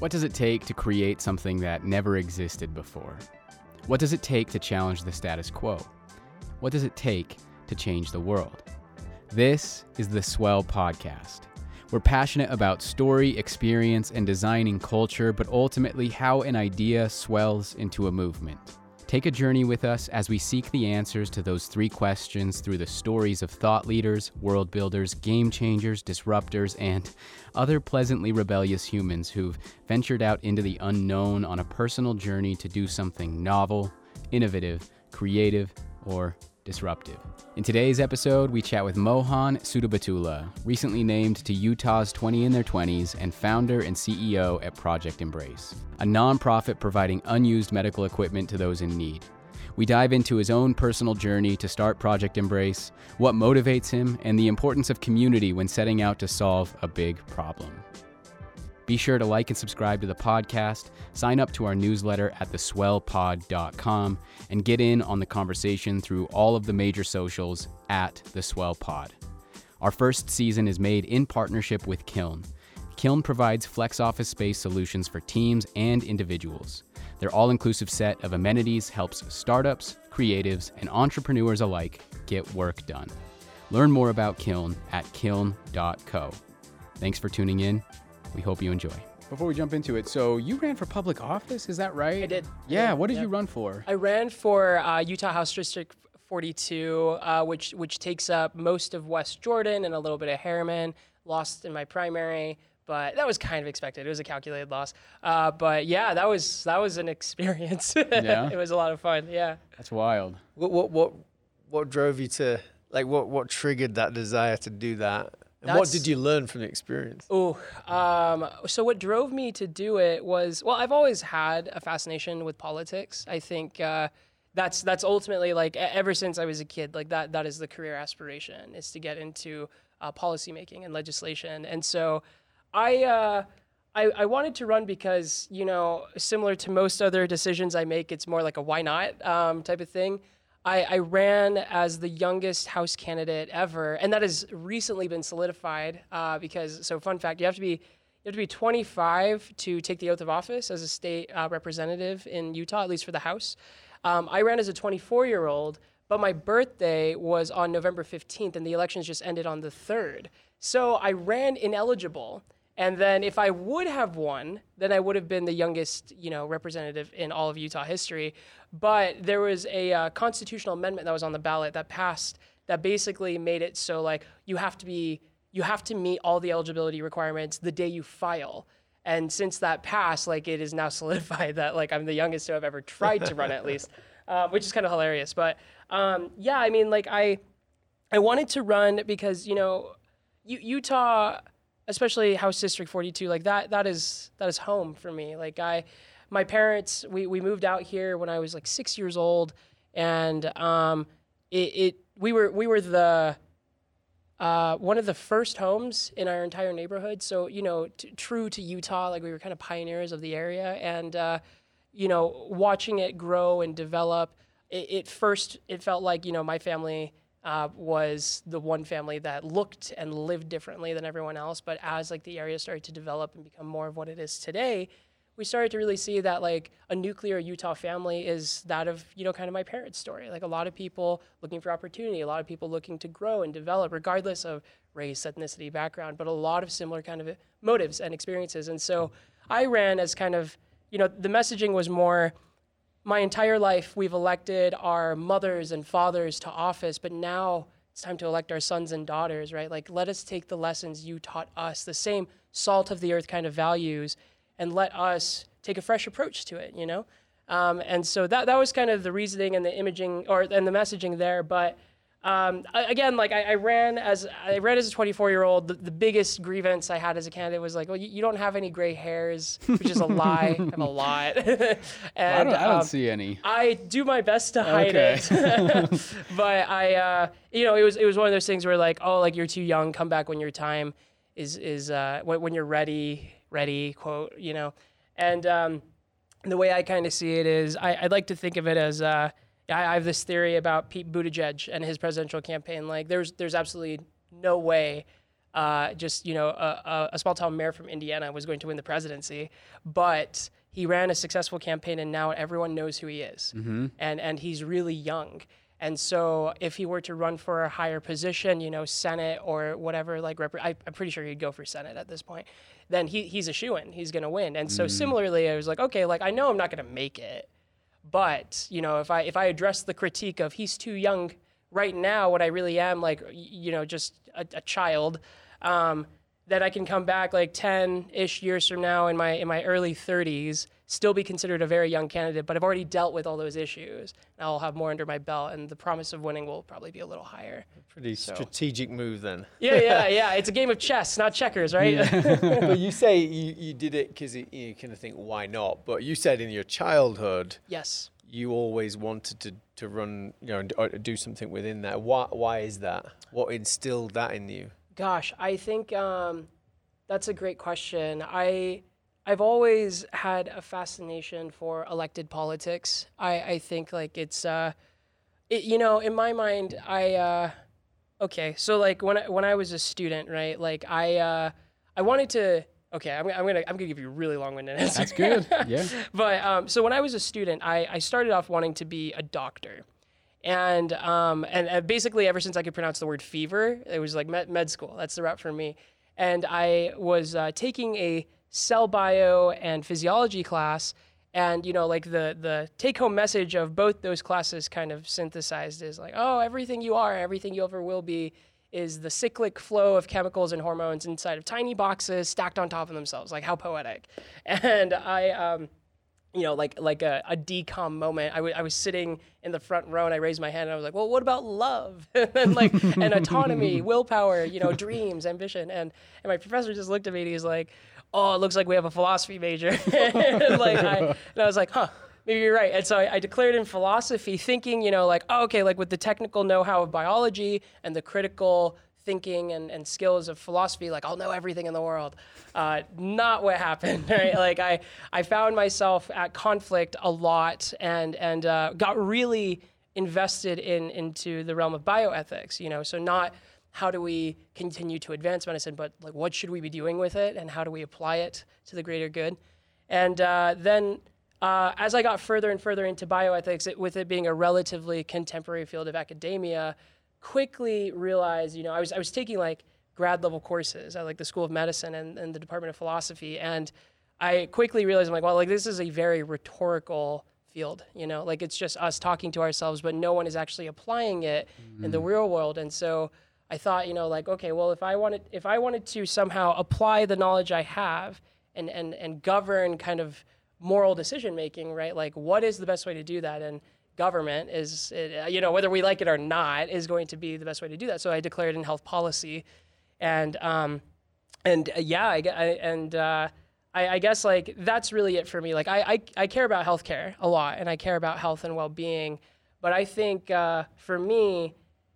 What does it take to create something that never existed before? What does it take to challenge the status quo? What does it take to change the world? This is the Swell Podcast. We're passionate about story, experience, and designing culture, but ultimately how an idea swells into a movement. Take a journey with us as we seek the answers to those three questions through the stories of thought leaders, world builders, game changers, disruptors, and other pleasantly rebellious humans who've ventured out into the unknown on a personal journey to do something novel, innovative, creative, or disruptive. In today's episode, we chat with Mohan Sudabattula, recently named to Utah's 20 in their 20s and founder and CEO at Project Embrace, a nonprofit providing unused medical equipment to those in need. We dive into his own personal journey to start Project Embrace, what motivates him, and the importance of community when setting out to solve a big problem. Be sure to like and subscribe to the podcast, sign up to our newsletter at theswellpod.com, and get in on the conversation through all of the major socials at The Swell Pod. Our first season is made in partnership with Kiln. Kiln provides flex office space solutions for teams and individuals. Their all inclusive set of amenities helps startups, creatives, and entrepreneurs alike get work done. Learn more about Kiln at kiln.co. Thanks for tuning in we hope you enjoy. Before we jump into it, so you ran for public office, is that right? I did. Yeah, I what did you run for? I ran for uh, Utah House District 42, uh, which which takes up most of West Jordan and a little bit of Herriman. Lost in my primary, but that was kind of expected. It was a calculated loss. Uh, but yeah, that was that was an experience. Yeah, it was a lot of fun. Yeah, that's wild. What what what what drove you to like what what triggered that desire to do that? And what did you learn from the experience? Oh, um, so what drove me to do it was well, I've always had a fascination with politics. I think uh, that's that's ultimately like ever since I was a kid, like that that is the career aspiration is to get into uh, policymaking and legislation. And so, I. Uh, I, I, wanted to run because, you know, similar to most other decisions I make, it's more like a why not um, type of thing. I, I, ran as the youngest House candidate ever, and that has recently been solidified uh, because. So, fun fact: you have to be you have to be 25 to take the oath of office as a state uh, representative in Utah, at least for the House. Um, I ran as a 24 year old, but my birthday was on November 15th, and the elections just ended on the 3rd. So I ran ineligible. And then if I would have won, then I would have been the youngest, you know, representative in all of Utah history. But there was a uh, constitutional amendment that was on the ballot that passed that basically made it so like you have to be you have to meet all the eligibility requirements the day you file. And since that passed, like it is now solidified that like I'm the youngest to have ever tried to run at least, uh, which is kind of hilarious. But um, yeah, I mean, like I I wanted to run because you know U- Utah especially House District 42, like that, that is that is home for me. Like I, my parents, we, we moved out here when I was like six years old, and um, it, it we were we were the uh, one of the first homes in our entire neighborhood. So you know, t- true to Utah, like we were kind of pioneers of the area, and uh, you know, watching it grow and develop. It, it first it felt like you know my family uh, was the one family that looked and lived differently than everyone else. But as like the area started to develop and become more of what it is today, we started to really see that like a nuclear Utah family is that of you know kind of my parents' story. Like a lot of people looking for opportunity, a lot of people looking to grow and develop, regardless of race, ethnicity, background, but a lot of similar kind of motives and experiences. And so I ran as kind of you know the messaging was more my entire life we've elected our mothers and fathers to office, but now it's time to elect our sons and daughters, right? Like, let us take the lessons you taught us, the same salt of the earth kind of values, and let us take a fresh approach to it, you know? Um, and so that, that was kind of the reasoning and the imaging or and the messaging there. But um, again, like I, I, ran as I ran as a 24 year old. The, the, biggest grievance I had as a candidate was like, well, you, you don't have any gray hairs, which is a lie. I have a lot. and, I, don't, I don't um, see any. I do my best to hide okay. it, but I, uh, you know, it was it was one of those things where like, oh, like you're too young. Come back when your time is is uh, when, when you're ready. Ready, quote. You know, and um, the way I kind of see it is, I, would like to think of it as. Uh, I, have this theory about Pete Buttigieg and his presidential campaign. Like, there's there's absolutely no way uh, just you know a, a, a small town mayor from Indiana was going to win the presidency, but he ran a successful campaign and now everyone knows who he is, and and he's really young. And so, if he were to run for a higher position, you know, Senate or whatever, like, rep- I, I'm pretty sure he'd go for Senate at this point, then he, he's a shoe in. He's going to win. And so, similarly, I was like, okay, like, I know I'm not going to make it, but you know if i if i address the critique of he's too young right now what i really am like you know just a, a child um, that i can come back like 10-ish years from now in my in my early 30s still be considered a very young candidate but i've already dealt with all those issues and i'll have more under my belt and the promise of winning will probably be a little higher Pretty strategic move then. yeah yeah yeah it's a game of chess not checkers right but you say you, you did it because you, you kind of think, why not? But you said in your childhood, yes you always wanted to, to run, you know, or do something within that. Why, why is that? What instilled that in you? Gosh, I think um, that's a great question. I I've always had a fascination for elected politics. I, I think like it's uh, it, you know in my mind I uh, okay so like when I, when I was a student right like I uh, I wanted to okay I'm, I'm gonna I'm gonna give you a really long winded answer. That's good. Yeah. but um, so when I was a student, I, I started off wanting to be a doctor. And, um, and and basically ever since I could pronounce the word fever, it was like med, med school. That's the route for me. And I was uh, taking a cell bio and physiology class, and you know, like the the take home message of both those classes kind of synthesized is like, oh, everything you are, everything you ever will be, is the cyclic flow of chemicals and hormones inside of tiny boxes stacked on top of themselves. Like how poetic. And I. Um, you know, like like a, a decom moment. I, w- I was sitting in the front row and I raised my hand and I was like, well, what about love? and like and autonomy, willpower, you know, dreams, ambition. And and my professor just looked at me and he's like, oh, it looks like we have a philosophy major. and like I, and I was like, huh. Maybe you're right. And so I, I declared in philosophy, thinking, you know, like, oh, okay, like with the technical know how of biology and the critical thinking and, and skills of philosophy, like I'll know everything in the world. Uh, not what happened, right? like I, I found myself at conflict a lot and, and uh, got really invested in, into the realm of bioethics, you know, so not how do we continue to advance medicine, but like what should we be doing with it and how do we apply it to the greater good? And uh, then uh, as I got further and further into bioethics, it, with it being a relatively contemporary field of academia, quickly realized, you know, I was, I was taking like grad level courses at like the School of Medicine and, and the Department of Philosophy. And I quickly realized, I'm like, well, like this is a very rhetorical field, you know, like it's just us talking to ourselves, but no one is actually applying it in the real world. And so I thought, you know, like, okay, well, if I wanted, if I wanted to somehow apply the knowledge I have and, and, and govern kind of moral decision making, right? Like, what is the best way to do that? And government is, uh, you know, whether we like it or not, is going to be the best way to do that. So I declared in health policy, and um, and uh, yeah, I, I and uh, I, I guess like that's really it for me. Like I, I I care about healthcare a lot, and I care about health and well being, but I think uh, for me.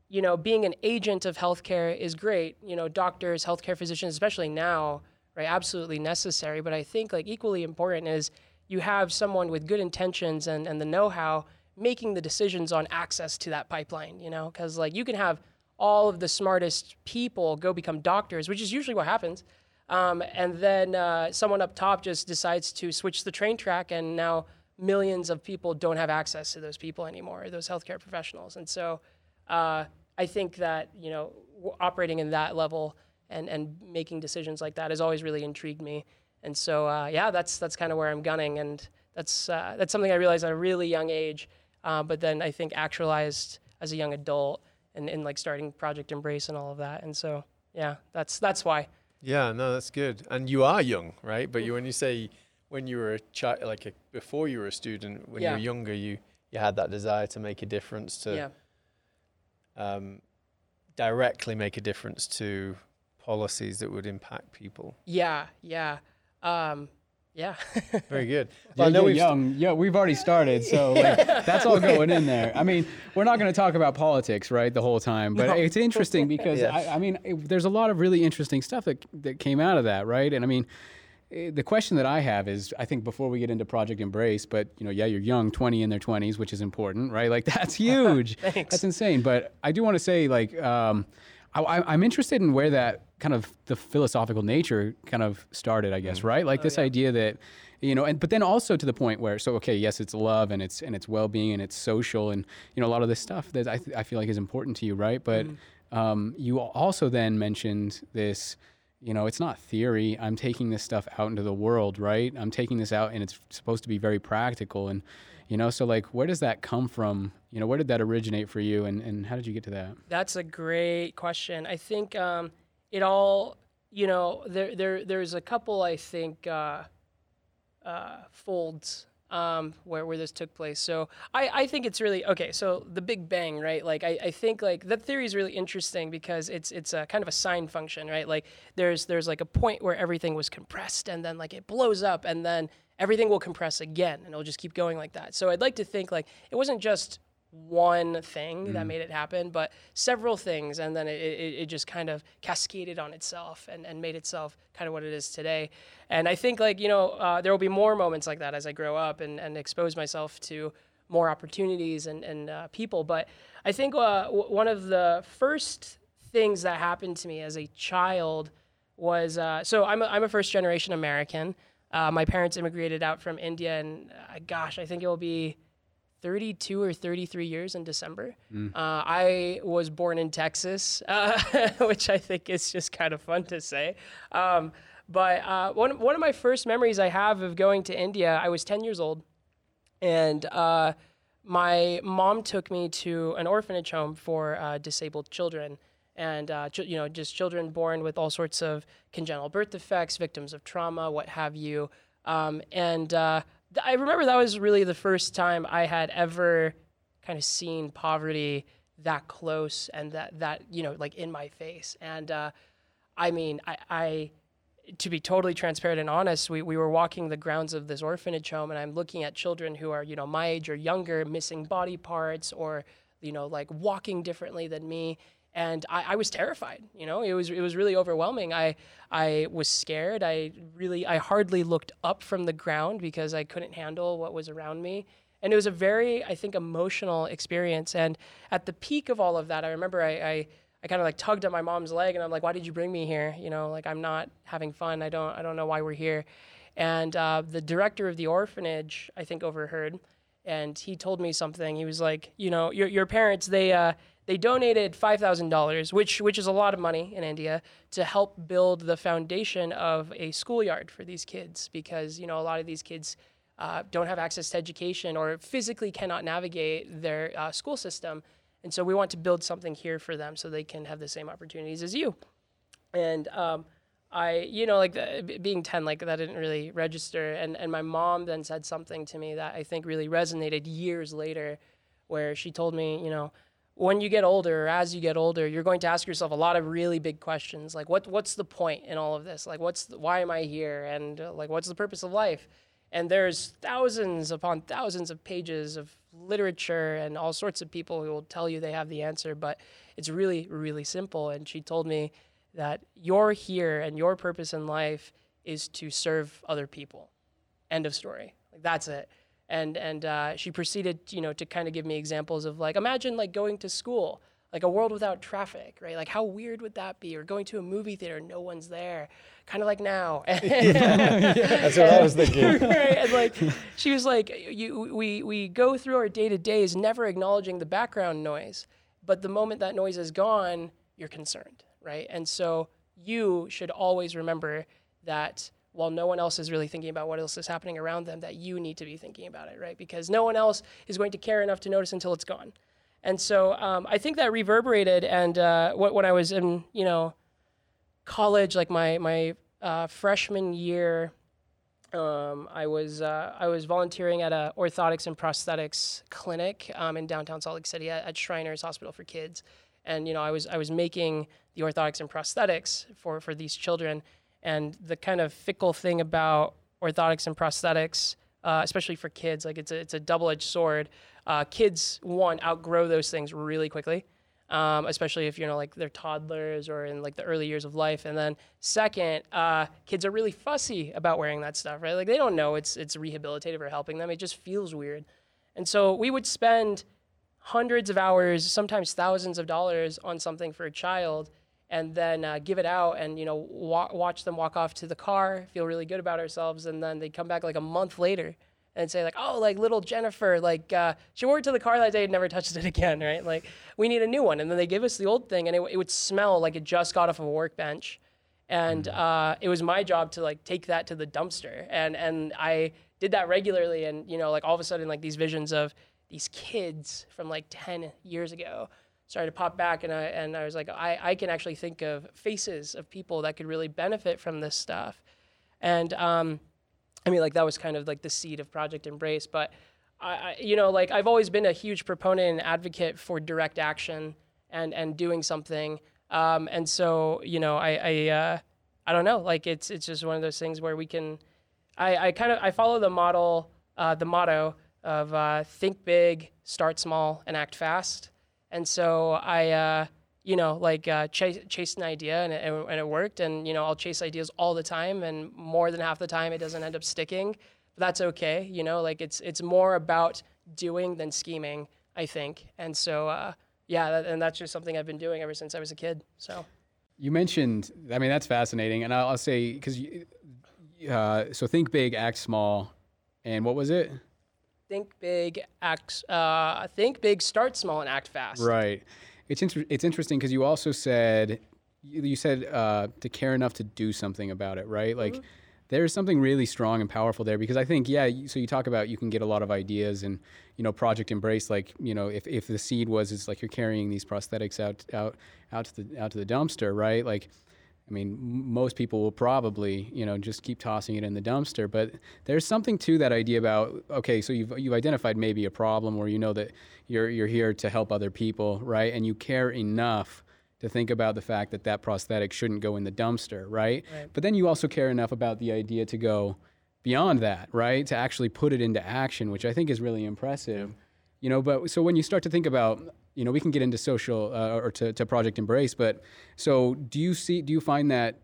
You know, being an agent of healthcare is great. You know, doctors, healthcare physicians, especially now, right? Absolutely necessary. But I think like equally important is you have someone with good intentions and, and the know-how making the decisions on access to that pipeline, you know, because like you can have all of the smartest people go become doctors, which is usually what happens. Um, and then uh, someone up top just decides to switch the train track, and now millions of people don't have access to those people anymore, those healthcare professionals. And so uh, I think that, you know, operating in that level and, and making decisions like that has always really intrigued me. And so, uh, yeah, that's that's kind of where I'm gunning, and that's uh, that's something I realized at a really young age. Uh, but then I think actualized as a young adult, and in like starting Project Embrace and all of that. And so, yeah, that's that's why. Yeah, no, that's good. And you are young, right? But you, when you say when you were a child, like a, before you were a student, when you Yeah. were younger, you you had that desire to make a difference, to yeah, um, directly make a difference to policies that would impact people. yeah, yeah, um, yeah. Very good. Yeah, I know you're we've young. Yeah, we've already started, so like, that's all going in there. I mean, we're not going to talk about politics, right, the whole time, but No. it's interesting because Yeah. I, I mean, it, there's a lot of really interesting stuff that that came out of that, right? And I mean, the question that I have is, I think before we get into Project Embrace, but you know, yeah, you're young, 20 in their 20s, which is important, right? Like that's huge. Thanks. That's insane. But I do want to say, like, um, I, I'm interested in where that kind of the philosophical nature kind of started, I guess, right? Like Oh, this yeah. idea that you know, and but then also to the point where so okay, yes, it's love and it's and it's well being and it's social and you know a lot of this stuff that I th- I feel like is important to you, right? But Mm-hmm. um, you also then mentioned this. You know, it's not theory. I'm taking this stuff out into the world, right? I'm taking this out, and it's supposed to be very practical. And you know, so like, where does that come from? You know, where did that originate for you, and and how did you get to that? That's a great question. I think um, it all, you know, there there there's a couple I think uh, uh, folds um, where where this took place. So I I think it's really okay. So the Big Bang, right? Like I, I think like that theory is really interesting because it's it's a kind of a sine function, right? Like there's there's like a point where everything was compressed and then like it blows up and then everything will compress again and it'll just keep going like that. So I'd like to think like it wasn't just one thing that made it happen, but several things, and then it, it, it just kind of cascaded on itself and, and made itself kind of what it is today. And I think like you know uh, there will be more moments like that as I grow up and, and expose myself to more opportunities and and uh, people. But I think uh, w- one of the first things that happened to me as a child was uh, so I'm a, I'm a first generation American. Uh, my parents immigrated out from India, and uh, gosh, I think it will be 32 or 33 years in December. Uh, I was born in Texas, uh, which I think is just kind of fun to say. Um, but uh, one, one of my first memories I have of going to India, I was 10 years old, and uh, my mom took me to an orphanage home for uh, disabled children. And uh, ch- you know, just children born with all sorts of congenital birth defects, victims of trauma, what have you. Um, and uh, I remember that was really the first time I had ever kind of seen poverty that close and that that you know like in my face. And uh, I mean, I, I to be totally transparent and honest, we, we were walking the grounds of this orphanage home, and I'm looking at children who are, you know, my age or younger, missing body parts or, you know, like walking differently than me. And I, I was terrified, you know, it was, it was really overwhelming. I, I was scared. I really, I hardly looked up from the ground because I couldn't handle what was around me. And it was a very, I think, emotional experience. And at the peak of all of that, I remember I, I I kind of like tugged at my mom's leg and I'm like, why did you bring me here? You know, like I'm not having fun. I don't, I don't know why we're here. And uh, the director of the orphanage, I think, overheard, and he told me something. He was like, you know, your, your parents, they, uh, they donated five thousand dollars, which which is a lot of money in India, to help build the foundation of a schoolyard for these kids because you know a lot of these kids uh, don't have access to education or physically cannot navigate their uh, school system. And so we want to build something here for them so they can have the same opportunities as you. And um, I, you know, like the, being 10, like that didn't really register. And, and my mom then said something to me that I think really resonated years later, where she told me, you know, when you get older, as you get older, you're going to ask yourself a lot of really big questions, like what what's the point in all of this? Like what's the, why am I here? And uh, like what's the purpose of life? And there's thousands upon thousands of pages of literature and all sorts of people who will tell you they have the answer, but it's really really simple. And she told me that you're here and your purpose in life is to serve other people. End of story. Like that's it. And and uh, she proceeded, you know, to kind of give me examples of like imagine like going to school, like a world without traffic, right? Like how weird would that be? Or going to a movie theater, no one's there, kind of like now. That's what I was thinking. right? And like she was like, you, we we go through our day to days never acknowledging the background noise, but the moment that noise is gone, you're concerned, right? And so you should always remember that while no one else is really thinking about what else is happening around them, that you need to be thinking about it, right? Because no one else is going to care enough to notice until it's gone. And so um, I think that reverberated. And uh, when I was in, you know, college, like my my uh, freshman year, um, I was uh, I was volunteering at a orthotics and prosthetics clinic um, in downtown Salt Lake City at, at Shriners Hospital for Kids, and you know I was I was making the orthotics and prosthetics for for these children, and the kind of fickle thing about orthotics and prosthetics, uh, especially for kids, like it's a it's a double edged sword. Uh, kids one outgrow those things really quickly um, especially if you know like they're toddlers or in like the early years of life. And then second, uh, kids are really fussy about wearing that stuff, right? Like they don't know it's it's rehabilitative or helping them. It just feels weird. And so we would spend hundreds of hours, sometimes thousands of dollars on something for a child. And then uh, give it out and you know wa- watch them walk off to the car feel really good about ourselves and then they come back like a month later and say like oh like little jennifer like uh, she wore it to the car that day and never touched it again right? Like we need a new one. And then they give us the old thing and it, it would smell like it just got off of a workbench. And uh, it was my job to like take that to the dumpster. And and i did that regularly and you know like all of a sudden like these visions of these kids from like 10 years ago started to pop back and I, and I was like I, I can actually think of faces of people that could really benefit from this stuff. And um, i mean like that was kind of like the seed of project embrace but I, you know like i've always been a huge proponent and advocate for direct action and and doing something. Um, and so you know i i uh, i don't know like it's it's just one of those things where we can i i kind of i follow the model uh, the motto of uh, think big start small and act fast and so I, uh, you know, like uh, chase, chased an idea and it, and it worked. And, you know, I'll chase ideas all the time. And more than half the time, it doesn't end up sticking. But that's okay. You know, like it's, it's more about doing than scheming, I think. And so, uh, yeah, that, and that's just something I've been doing ever since I was a kid. So. You mentioned, I mean, that's fascinating. And I'll, I'll say, because, uh, so think big, act small. And what was it? Think big, act. Uh, think big, start small, and act fast. Right. It's inter- it's interesting because you also said you, said uh, to care enough to do something about it, right? Like. Mm-hmm. There's something really strong and powerful there because I think, yeah. So you talk about you can get a lot of ideas and, you know, Project Embrace. Like, you know, if, if the seed was, it's like you're carrying these prosthetics out out out to the out to the dumpster, right? Like, I mean, most people will probably, you know, just keep tossing it in the dumpster. But there's something to that idea about okay, so you've you've identified maybe a problem, or you know that you're you're here to help other people, right? And you care enough to think about the fact that that prosthetic shouldn't go in the dumpster, right? right? But then you also care enough about the idea to go beyond that, right? To actually put it into action, which I think is really impressive. Yeah. You know, but so when you start to think about you know, we can get into social uh, or to, to Project Embrace, but so do you see, do you find that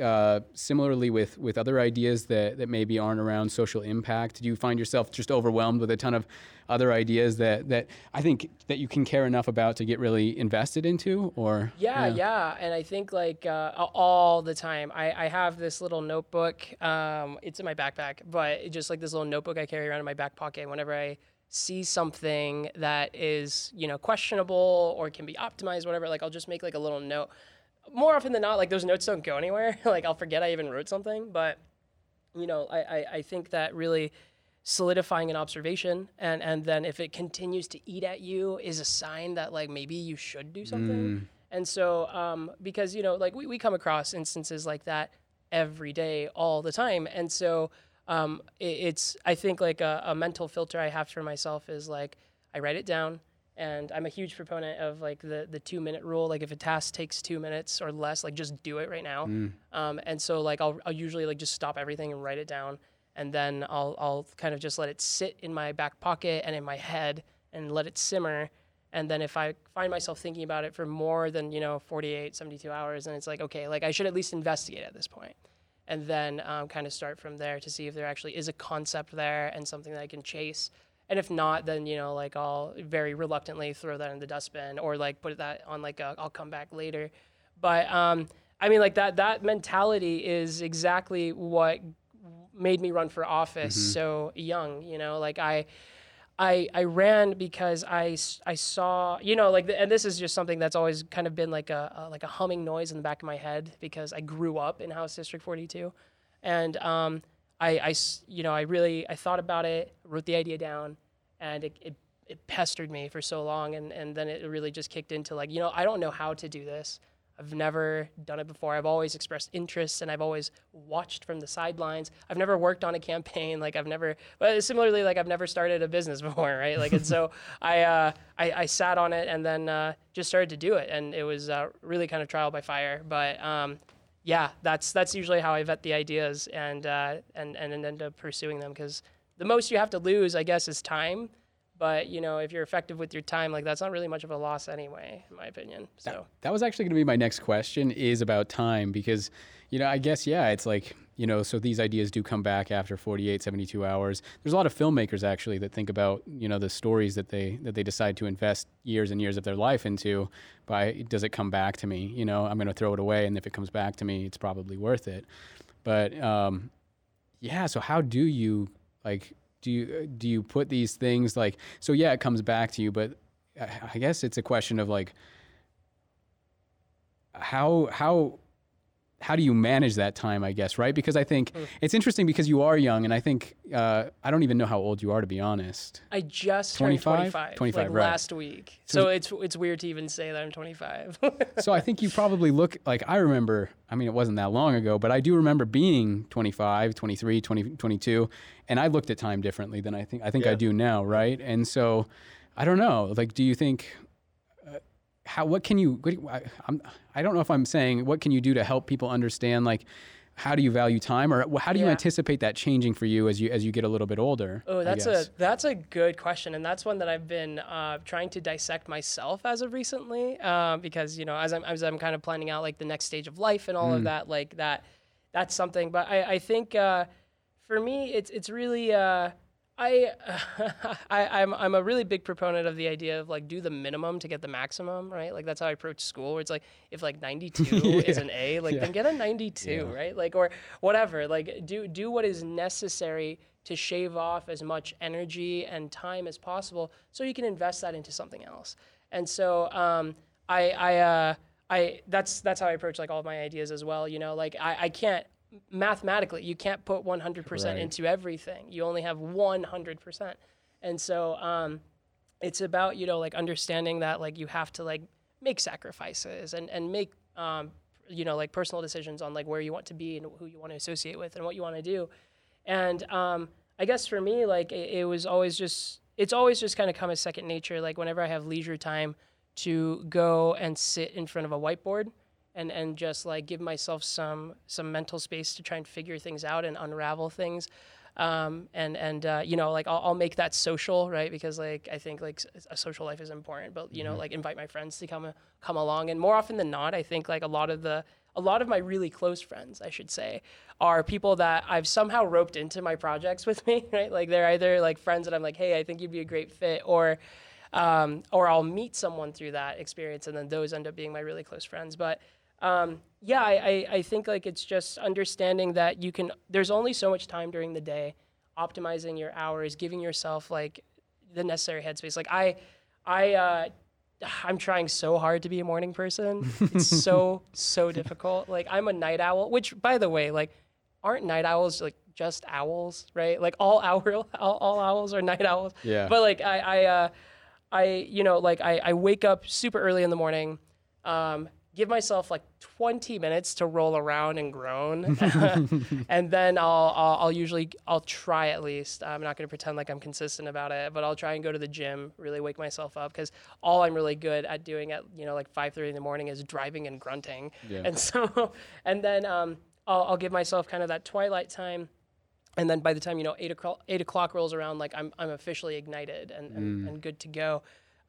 uh, similarly with, with other ideas that, that maybe aren't around social impact? Do you find yourself just overwhelmed with a ton of other ideas that, that I think that you can care enough about to get really invested into or? Yeah, yeah. yeah. And I think like uh, all the time, I, I have this little notebook. Um, it's in my backpack, but just like this little notebook I carry around in my back pocket whenever I see something that is you know questionable or can be optimized whatever like i'll just make like a little note. More often than not like those notes don't go anywhere. Like i'll forget i even wrote something. But you know I, I, I think that really solidifying an observation and and then if it continues to eat at you is a sign that like maybe you should do something. Mm. and so um, because you know like we, we come across instances like that every day all the time. And so um, it, it's I think like a, a, mental filter I have for myself is like I write it down, and I'm a huge proponent of like the the two minute rule. Like if a task takes two minutes or less, like just do it right now. Mm. Um, and so like I'll I'll usually like just stop everything and write it down, and then I'll I'll kind of just let it sit in my back pocket and in my head and let it simmer. And then if I find myself thinking about it for more than, you know, 48, 72 hours, and it's like, okay, like I should at least investigate at this point and then um, kind of start from there to see if there actually is a concept there and something that I can chase. And if not, then you know, like I'll very reluctantly throw that in the dustbin or like put that on like a, I'll come back later. But um, I mean, like that that mentality is exactly what made me run for office mm-hmm. so young. You know, like I I, I ran because I, I saw you know like and this is just something that's always kind of been like a, a, like a humming noise in the back of my head because I grew up in House District 42, and um, I, I you know I really I thought about it, wrote the idea down, and it, it it pestered me for so long, and and then it really just kicked into like you know I don't know how to do this. I've never done it before. I've always expressed interest and I've always watched from the sidelines. I've never worked on a campaign. Like I've never, but similarly, like I've never started a business before, right? Like, and so I, uh, I, I, sat on it and then uh, just started to do it. And it was uh, really kind of trial by fire. But um, yeah, that's, that's usually how I vet the ideas and, uh, and, and end up pursuing them because the most you have to lose, I guess, is time but you know, if you're effective with your time, like that's not really much of a loss anyway, in my opinion. So that, that was actually going to be my next question is about time because, you know, I guess yeah, it's like you know, so these ideas do come back after 48, 72 hours. There's a lot of filmmakers actually that think about, you know, the stories that they that they decide to invest years and years of their life into. By does it come back to me? You know, I'm going to throw it away, and if it comes back to me, it's probably worth it. But um, yeah, so how do you like? Do you do you put these things like so? Yeah, it comes back to you, but I guess it's a question of like how how how do you manage that time i guess right because i think mm. it's interesting because you are young and i think uh, i don't even know how old you are to be honest i just 25 turned 25 25 like right. last week so, so, it's it's weird to even say that i'm 25 so i think you probably look like i remember i mean it wasn't that long ago but i do remember being 25 23 20, 22 and i looked at time differently than i think i think yeah. i do now right and so i don't know like do you think how what can you what, I, I'm, I don't know if I'm saying what can you do to help people understand like how do you value time or how do you yeah. anticipate that changing for you as you as you get a little bit older oh that's a that's a good question and that's one that i've been uh, trying to dissect myself as of recently uh, because you know as i'm as i'm kind of planning out like the next stage of life and all mm. of that like that that's something but i i think uh, for me it's it's really uh, I, I I'm I'm a really big proponent of the idea of like do the minimum to get the maximum, right? Like that's how I approach school. Where it's like if like 92 yeah. is an A, like yeah. then get a 92, yeah. right? Like or whatever. Like do do what is necessary to shave off as much energy and time as possible, so you can invest that into something else. And so um, I I. Uh, I that's that's how I approach like all of my ideas as well. You know, like I, I can't mathematically you can't put 100% right. into everything. You only have 100% and so um, it's about you know like understanding that like you have to like make sacrifices and and make um, you know like personal decisions on like where you want to be and who you want to associate with and what you want to do. And um, i guess for me like it, it was always just it's always just kind of come as second nature. Like whenever i have leisure time to go and sit in front of a whiteboard and and just like give myself some some mental space to try and figure things out and unravel things. Um, and and uh, you know like I'll, I'll, make that social right? Because like I think like a social life is important but you know mm-hmm. like invite my friends to come come along. And more often than not I think like a lot of the a lot of my really close friends I should say are people that I've somehow roped into my projects with me right? Like they're either like friends that I'm like hey I think you'd be a great fit or um, or I'll meet someone through that experience and then those end up being my really close friends. But um, yeah, I, I, I think like it's just understanding that you can. There's only so much time during the day, optimizing your hours, giving yourself like the necessary headspace. Like I, I, uh, I'm trying so hard to be a morning person. It's so so difficult. Like I'm a night owl, which by the way, like aren't night owls like just owls, right? Like all owl all, all owls are night owls. Yeah. But like I I uh, I you know like I I wake up super early in the morning. Um, give myself like 20 minutes to roll around and groan and then I'll, I'll, I'll usually i'll try at least i'm not going to pretend like i'm consistent about it but i'll try and go to the gym really wake myself up because all i'm really good at doing at you know like 5.30 in the morning is driving and grunting yeah. and so and then um, I'll, I'll give myself kind of that twilight time and then by the time you know eight o'clock eight o'clock rolls around like i'm, I'm officially ignited and, and, mm. and good to go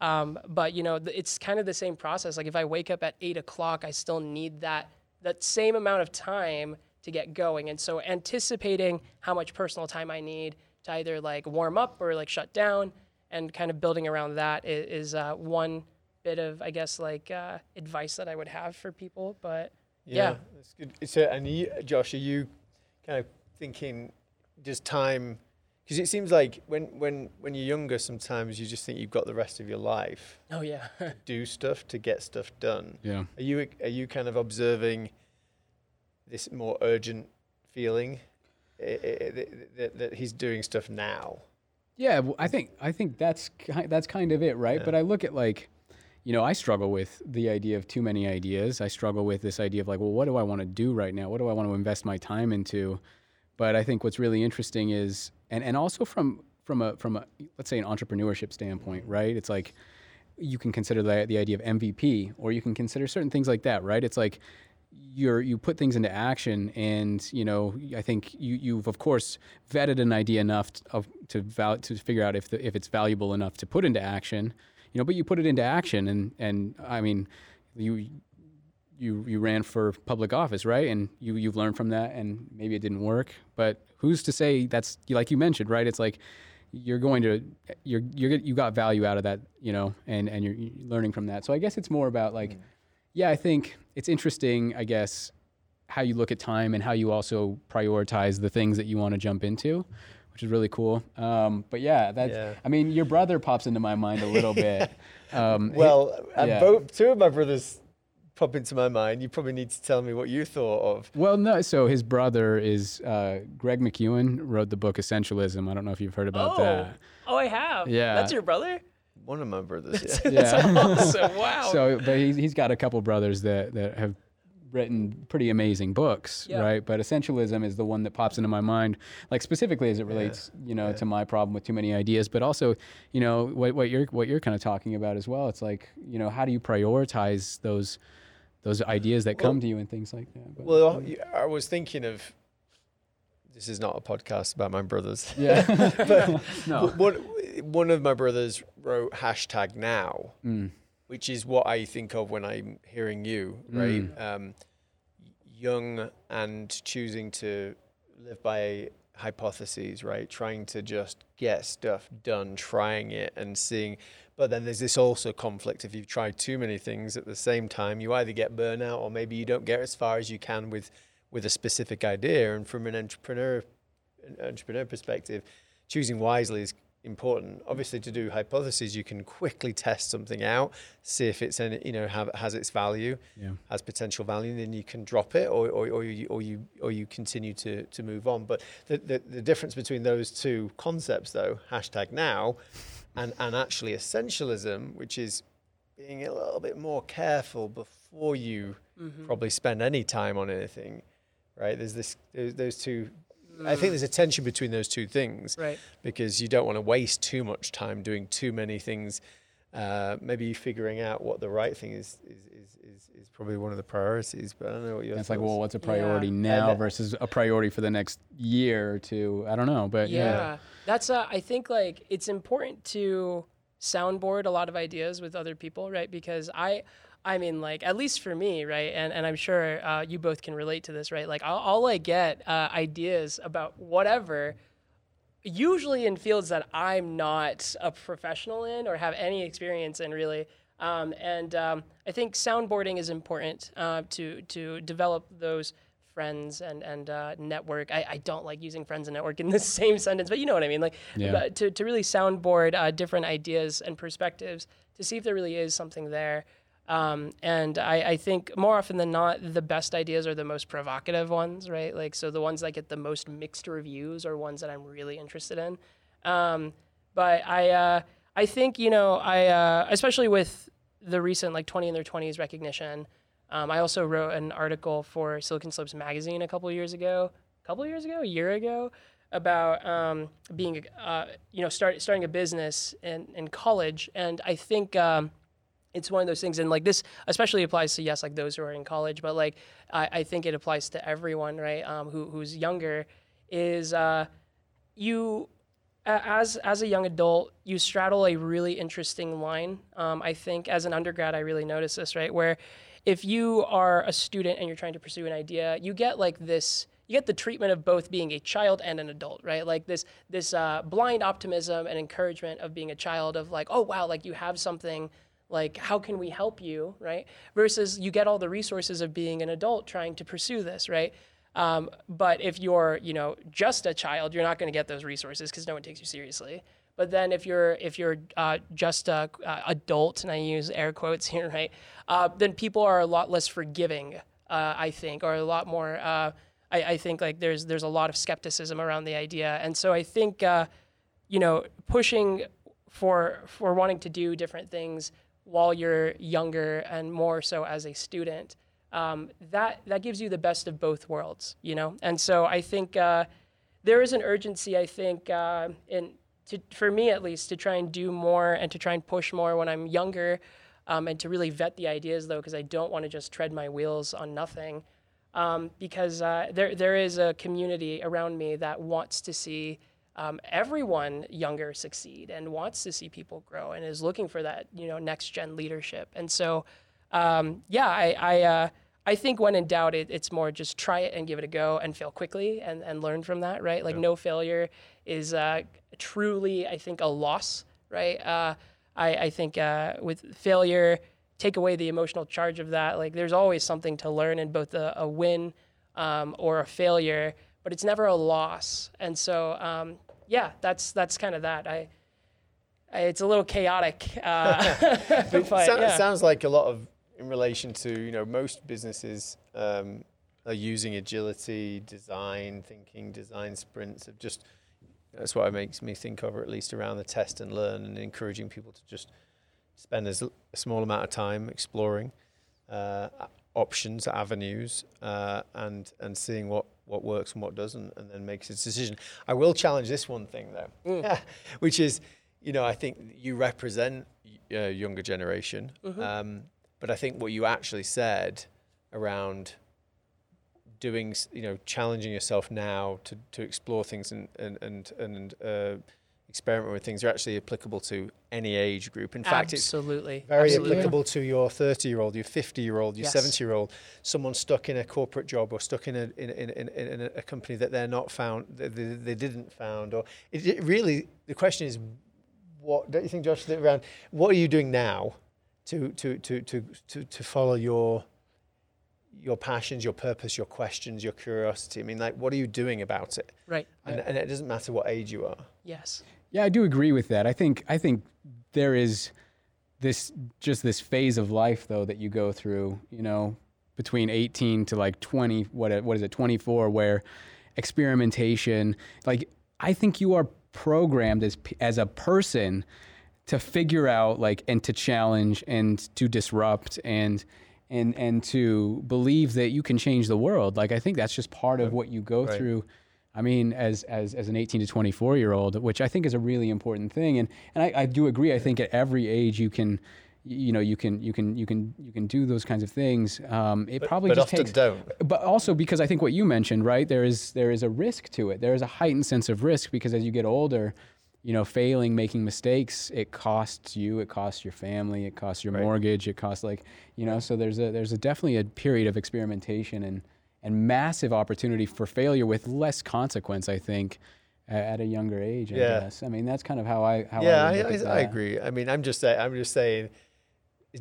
um, but you know, it's kind of the same process. Like if I wake up at eight o'clock, I still need that that same amount of time to get going. And so anticipating how much personal time I need to either like warm up or like shut down, and kind of building around that is, is uh, one bit of I guess like uh, advice that I would have for people. But yeah, yeah. that's good. So, and you, Josh, are you kind of thinking just time? Because it seems like when, when, when you're younger, sometimes you just think you've got the rest of your life. Oh yeah. to do stuff to get stuff done. Yeah. Are you are you kind of observing this more urgent feeling that, that he's doing stuff now? Yeah, I think I think that's that's kind of it, right? Yeah. But I look at like, you know, I struggle with the idea of too many ideas. I struggle with this idea of like, well, what do I want to do right now? What do I want to invest my time into? But I think what's really interesting is and and also from from a from a let's say an entrepreneurship standpoint, right? It's like you can consider the the idea of MVP, or you can consider certain things like that, right? It's like you're you put things into action, and you know I think you you've of course vetted an idea enough to, to val- to figure out if the, if it's valuable enough to put into action, you know. But you put it into action, and and I mean you you you ran for public office, right? And you you've learned from that, and maybe it didn't work, but who's to say that's like you mentioned, right? It's like you're going to you're you're you got value out of that, you know, and and you're, you're learning from that. So I guess it's more about like, yeah, I think it's interesting. I guess how you look at time and how you also prioritize the things that you want to jump into, which is really cool. Um, but yeah, that's. Yeah. I mean, your brother pops into my mind a little bit. Um, Well, uh, yeah. both two of my brothers pop into my mind. You probably need to tell me what you thought of. Well, no. So his brother is uh, Greg McKeown. Wrote the book Essentialism. I don't know if you've heard about oh, that. oh, I have. Yeah. That's your brother. One of my brothers. Yeah. Yeah. awesome. Wow. so, but he's, he's got a couple brothers that that have written pretty amazing books, Yeah. right? But essentialism is the one that pops into my mind, like specifically as it relates, you know, to my problem with too many ideas, but also, you know, what, what you're what you're kind of talking about as well. It's like, you know, how do you prioritize those those ideas that come to you and things like that? But, Well, you- I was thinking of. This is not a podcast about my brothers. yeah, no. One, one of my brothers wrote hashtag now, Mm. which is what I think of when I'm hearing you, right? Mm. Um, young and choosing to live by hypotheses, right? Trying to just get stuff done, trying it and seeing. But then there's this also conflict. If you've tried too many things at the same time, you either get burnout or maybe you don't get as far as you can with with a specific idea. And from an entrepreneur an entrepreneur perspective, choosing wisely is important. Obviously, to do hypotheses, you can quickly test something out, see if it's any, you know have, has its value, yeah, has potential value, and then you can drop it, or or, or you or you or you continue to to move on. But the, the the difference between those two concepts, though, hashtag now, and and actually essentialism, which is being a little bit more careful before you Mm-hmm. probably spend any time on anything, right? There's this those, those two. I think there's a tension between those two things Right. because you don't want to waste too much time doing too many things. Uh, maybe figuring out what the right thing is is, is, is is probably one of the priorities. But I don't know what your it's like, well, what's a priority Yeah. now And- versus a priority for the next year or two? I don't know, but yeah. yeah, That's uh, I think like it's important to soundboard a lot of ideas with other people, right? Because I I mean like at least for me, right? And and I'm sure uh, you both can relate to this, right? Like I'll, I'll like get uh, ideas about whatever usually in fields that I'm not a professional in or have any experience in really. Um, and um, I think soundboarding is important uh, to to develop those friends and and uh, network. I, I don't like using friends and network in the same sentence, but you know what I mean. Like Yeah. to to really soundboard uh, different ideas and perspectives to see if there really is something there. Um, and I, I think more often than not, the best ideas are the most provocative ones, right? Like, so the ones that get the most mixed reviews are ones that I'm really interested in. Um, but I, uh, I think, you know, I, uh, especially with the recent like 20 in their 20s recognition, um, I also wrote an article for Silicon Slopes magazine a couple years ago, a couple years ago, a year ago, about um, being, uh, you know, start, starting a business in, in college. And I think, um, it's one of those things and like this especially applies to yes like those who are in college but like i, I think it applies to everyone right um, who, who's younger is uh, you as as a young adult you straddle a really interesting line. Um, i think as an undergrad i really noticed this right where if you are a student and you're trying to pursue an idea you get like this you get the treatment of both being a child and an adult right? Like this this uh, blind optimism and encouragement of being a child of like oh wow like you have something like how can we help you right? Versus you get all the resources of being an adult trying to pursue this right? Um, but if you're you know just a child you're not going to get those resources because no one takes you seriously. But then if you're if you're uh, just a uh, adult and i use air quotes here right uh, then people are a lot less forgiving uh, i think or a lot more uh, I, I think like there's there's a lot of skepticism around the idea. And so i think uh, you know pushing for for wanting to do different things while you're younger and more so as a student um, that that gives you the best of both worlds you know? And so i think uh, there is an urgency i think uh, in to, for me at least to try and do more and to try and push more when i'm younger um, and to really vet the ideas though because i don't want to just tread my wheels on nothing um, because uh, there there is a community around me that wants to see um, everyone younger succeed and wants to see people grow and is looking for that you know next gen leadership. And so, um, yeah, I I, uh, I think when in doubt, it, it's more just try it and give it a go and fail quickly and, and learn from that, right? Like no failure is uh, truly, I think, a loss, right? Uh, I, I think uh, with failure, take away the emotional charge of that. Like there's always something to learn in both a, a win um, or a failure, but it's never a loss. And so, um, yeah, that's that's kind of that. I, I it's a little chaotic, uh, but So- yeah. It sounds like a lot of in relation to you know most businesses um, are using agility, design thinking, design sprints of just. That's what it makes me think of, or at least around the test and learn, and encouraging people to just spend as a small amount of time exploring uh, options, avenues, uh, and and seeing what what works and what doesn't, and then makes a decision. I will challenge this one thing though, which is, you know, I think you represent a younger generation, um, but I think what you actually said around doing, you know, challenging yourself now to, to explore things and and and, and uh, experiment with things are actually applicable to any age group. In fact, it's absolutely very absolutely. applicable to your 30 year old, your 50 year old, your Yes. 70 year old, someone stuck in a corporate job or stuck in a in, in, in, in a- company that they're not found, they, they, they didn't found, or it, it really the question is, what don't you think, Josh? that Around what are you doing now to to to to to, to follow your your passions, your purpose, your questions, your curiosity? I mean, like, what are you doing about it? right. And, and it doesn't matter what age you are. Yes. Yeah, I do agree with that. I think I think there is this just this phase of life though that you go through, you know, between 18 to like 20 what what is it 24 where experimentation like I think you are programmed as as a person to figure out like and to challenge and to disrupt and and and to believe that you can change the world. Like I think that's just part of what you go Right. through. I mean, as as as an 18 to 24 year old, which I think is a really important thing. And and I, I do agree. I think at every age you can, you know, you can you can you can you can do those kinds of things. Um, it But, probably but just often takes don't. but also because I think what you mentioned, right? There is there is a risk to it. There is a heightened sense of risk because as you get older, you know, failing, making mistakes, it costs you, it costs your family, it costs your Right. mortgage, it costs like you know. So there's a there's a definitely a period of experimentation and and massive opportunity for failure with less consequence. I think at a younger age. I Yeah. guess. I mean, that's kind of how I how yeah, I, I, I, I agree. I mean, I'm just saying. I'm just saying,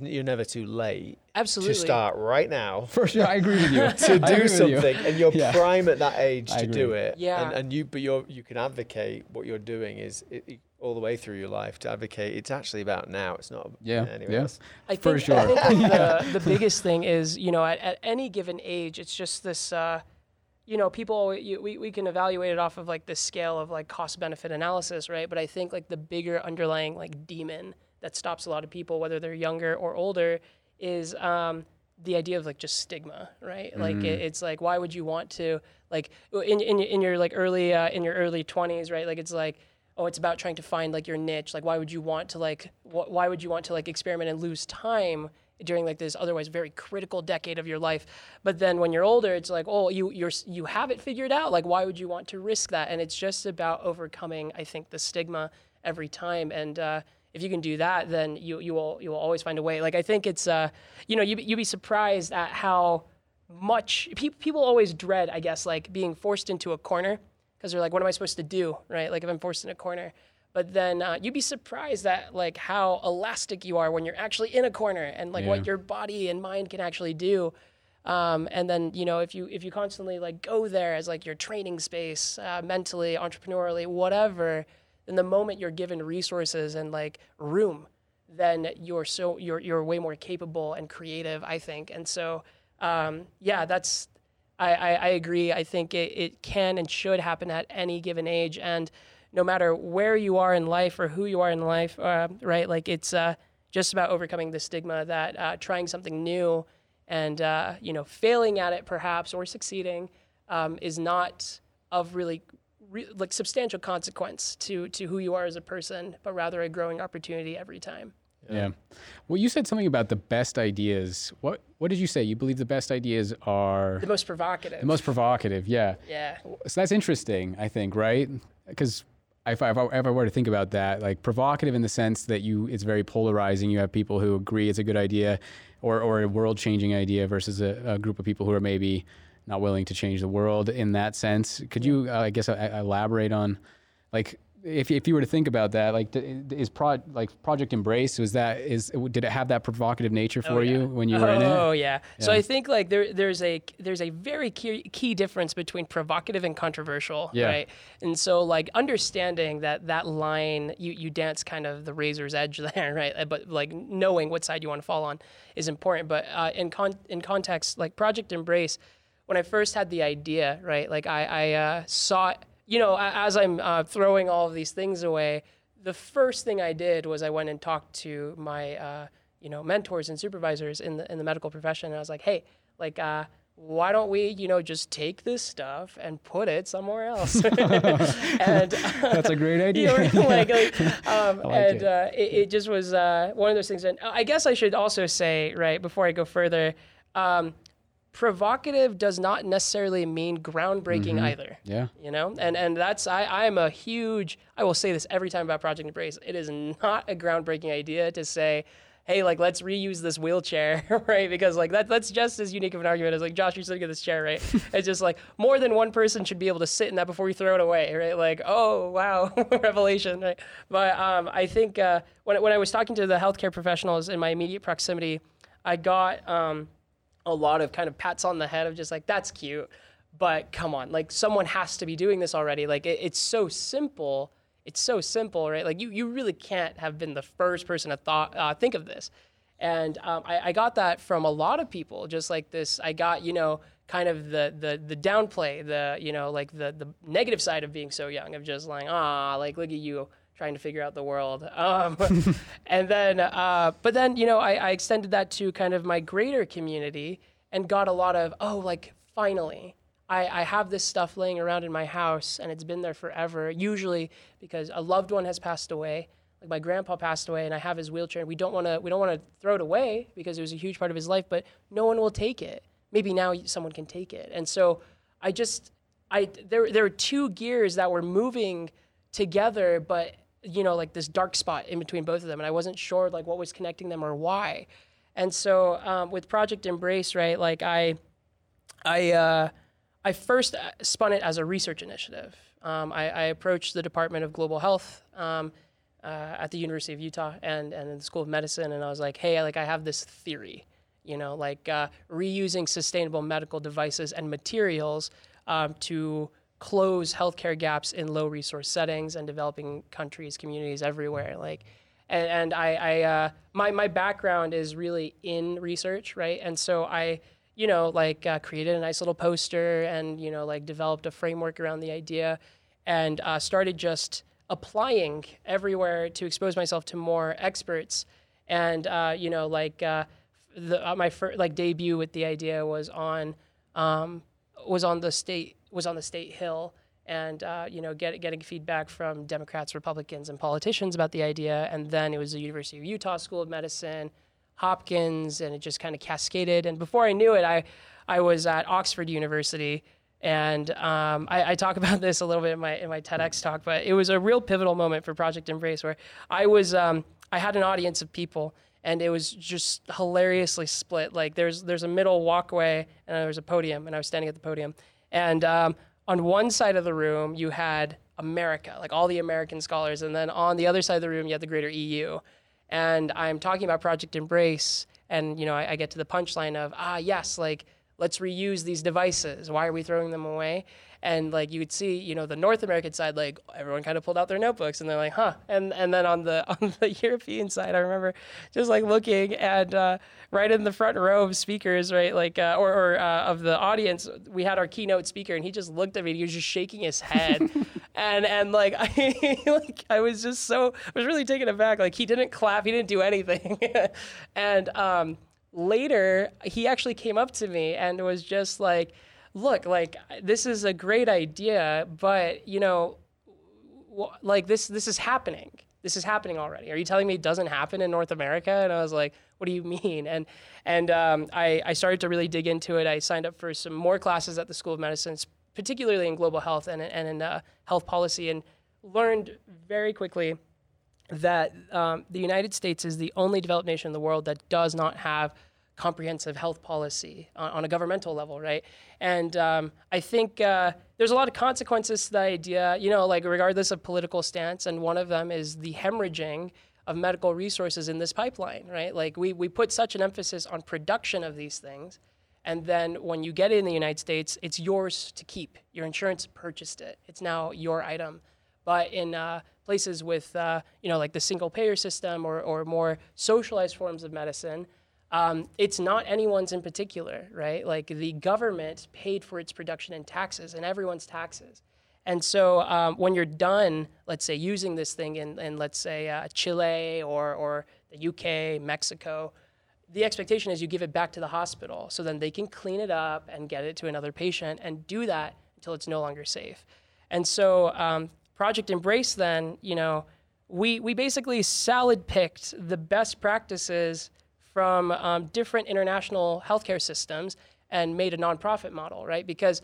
you're never too late Absolutely. to start right now For sure, I agree with you. to do with you. something, and you're Yeah. prime at that age I to do it. Yeah. and, and you, but you're you can advocate what you're doing is it, it- all the way through your life to advocate. It's actually about now. It's not Yeah, anywhere yeah. else. I For think, I think the, the biggest thing is, you know, at, at any given age, it's just this, uh, you know, people, you, we, we can evaluate it off of like this scale of like cost benefit analysis, right? But I think like the bigger underlying like demon that stops a lot of people, whether they're younger or older, is um, the idea of like just stigma, right? Like it, it's like, why would you want to, like, in, in, in your like early, uh, in your early 20s, right? Like it's like, oh it's about trying to find like your niche like why would you want to like wh- why would you want to like experiment and lose time during like this otherwise very critical decade of your life? But then when you're older it's like oh you you're you have it figured out. Like why would you want to risk that? And it's just about overcoming i think the stigma every time. And uh if you can do that then you you will you will always find a way. Like i think it's uh you know you you'd be surprised at how much pe- people always dread i guess like being forced into a corner because they're like, what am I supposed to do, right? Like if I'm forced in a corner. But then uh, you'd be surprised at like how elastic you are when you're actually in a corner and like Yeah. what your body and mind can actually do. Um, and then you know if you if you constantly like go there as like your training space, uh, mentally, entrepreneurially, whatever, then the moment you're given resources and like room, then you're so you're you're way more capable and creative, I think. And so um, yeah, that's I, I, I agree. I think it, it can and should happen at any given age. And no matter where you are in life or who you are in life, uh, right? Like it's uh, just about overcoming the stigma that uh, trying something new and, uh, you know, failing at it perhaps or succeeding um, is not of really re- like substantial consequence to, to who you are as a person, but rather a growing opportunity every time. Yeah. Well, you said something about the best ideas. What What did you say? You believe the best ideas are The most provocative. the most provocative. Yeah. yeah. So that's interesting. I think, right? Because if I, if I, if I were to think about that, like provocative in the sense that you, it's very polarizing. You have people who agree it's a good idea, or or a world changing idea versus a, a, group of people who are maybe not willing to change the world in that sense. Could you, uh, I guess, uh, elaborate on, like, if, if you were to think about that, like is pro, like Project Embrace was that is did it have that provocative nature for oh, yeah. you when you were oh, in it? Oh yeah. yeah. So I think like there there's a there's a very key, key difference between provocative and controversial, yeah. right? And so like understanding that that line you you dance kind of the razor's edge there, right? But like knowing what side you want to fall on is important. But uh, in con in context like Project Embrace, when I first had the idea, right? Like I I uh, saw you know, as I'm uh, throwing all of these things away, the first thing I did was I went and talked to my, uh, you know, mentors and supervisors in the in the medical profession, and I was like, hey, like, uh, why don't we, you know, just take this stuff and put it somewhere else? and that's a great idea. You know, like, like, um, like and it. Uh, it, it. just was uh, one of those things. And I guess I should also say, right before I go further. Um, provocative does not necessarily mean groundbreaking mm-hmm. either. Yeah. You know, and and that's I I am a huge I will say this every time about Project Embrace. It is not a groundbreaking idea to say. Hey, like let's reuse this wheelchair, right? Because like that that's just as unique of an argument as like Josh, you're sitting in this chair, right? it's just like more than one person should be able to sit in that before you throw it away, right? Like, oh wow, revelation, right? But um, I think uh, when when I was talking to the healthcare professionals in my immediate proximity, I got um, a lot of kind of pats on the head of just like that's cute but come on like someone has to be doing this already. Like it, it's so simple it's so simple right? Like you you really can't have been the first person to thought uh, think of this. And um, I, I, got that from a lot of people just like this i got you know kind of the the the downplay the you know like the the negative side of being so young of just like ah like look at you trying to figure out the world. Um, and then, uh, but then, you know, I, I extended that to kind of my greater community and got a lot of, oh, like finally, I, I have this stuff laying around in my house and it's been there forever, usually because a loved one has passed away. Like my grandpa passed away and I have his wheelchair. and We don't want to we don't want to throw it away because it was a huge part of his life, but no one will take it. Maybe now someone can take it. And so I just I there there were two gears that were moving together, but you know, like this dark spot in between both of them, and I wasn't sure like what was connecting them or why. And so um, with Project Embrace, right, like I, I, uh, I first uh, spun it as a research initiative. Um, I, I, approached the Department of Global Health um, uh, at the University of Utah and and the School of Medicine, and I was like, hey, like I have this theory, you know, like uh, reusing sustainable medical devices and materials um, to close healthcare gaps in low resource settings and developing countries, communities everywhere. Like, and, and I, I uh, my my background is really in research, right? And so I, you know, like uh, created a nice little poster and you know, like developed a framework around the idea, and uh, started just applying everywhere to expose myself to more experts. And uh, you know, like uh, the, uh, my first like debut with the idea was on um, was on the state was on the state hill and uh, you know get, getting feedback from Democrats, Republicans, and politicians about the idea. And then it was the University of Utah School of Medicine, Hopkins, and it just kind of cascaded. And before I knew it, I I was at Oxford University, and um, I, I, talk about this a little bit in my in my TEDx talk. But it was a real pivotal moment for Project Embrace, where I was um, I had an audience of people. And it was just hilariously split. Like there's there's a middle walkway and there's a podium, and I was standing at the podium, and um, on one side of the room, you had America, like all the American scholars. And then on the other side of the room, you had the greater EU. And I'm talking about Project Embrace. And, you know, I, I get to the punchline of, ah, yes, like, let's reuse these devices. Why are we throwing them away? And like you would see, you know, the North American side, like everyone kind of pulled out their notebooks and they're like, huh. And and then on the on the European side, I remember just like looking and uh, right in the front row of speakers, right, like uh, or, or uh, of the audience, we had our keynote speaker, and he just looked at me. he was just shaking his head, and and like I like I was just so I was really taken aback. Like he didn't clap, he didn't do anything, and um, later he actually came up to me and was just like look, like this is a great idea, but you know, like this this is happening. This is happening already. Are you telling me it doesn't happen in North America? And I was like, what do you mean? And and um, I, I started to really dig into it. I signed up for some more classes at the School of Medicine, particularly in global health and and in uh, health policy. And learned very quickly that um, the United States is the only developed nation in the world that does not have comprehensive health policy on, on a governmental level, right? And um, I think uh, there's a lot of consequences to the idea, you know, like regardless of political stance, and one of them is the hemorrhaging of medical resources in this pipeline, right? Like we, we put such an emphasis on production of these things. And then when you get it in the United States, it's yours to keep. Your insurance purchased it. It's now your item. But in uh, places with, uh, you know, like the single payer system or, or more socialized forms of medicine, um, it's not anyone's in particular, right? Like the government paid for its production in taxes and everyone's taxes. And so um, when you're done, let's say, using this thing in, in let's say, uh, Chile or, or the UK, Mexico, the expectation is you give it back to the hospital so then they can clean it up and get it to another patient and do that until it's no longer safe. And so um, Project Embrace, then, you know, we, we basically salad picked the best practices from um, different international healthcare systems and made a nonprofit model, right? Because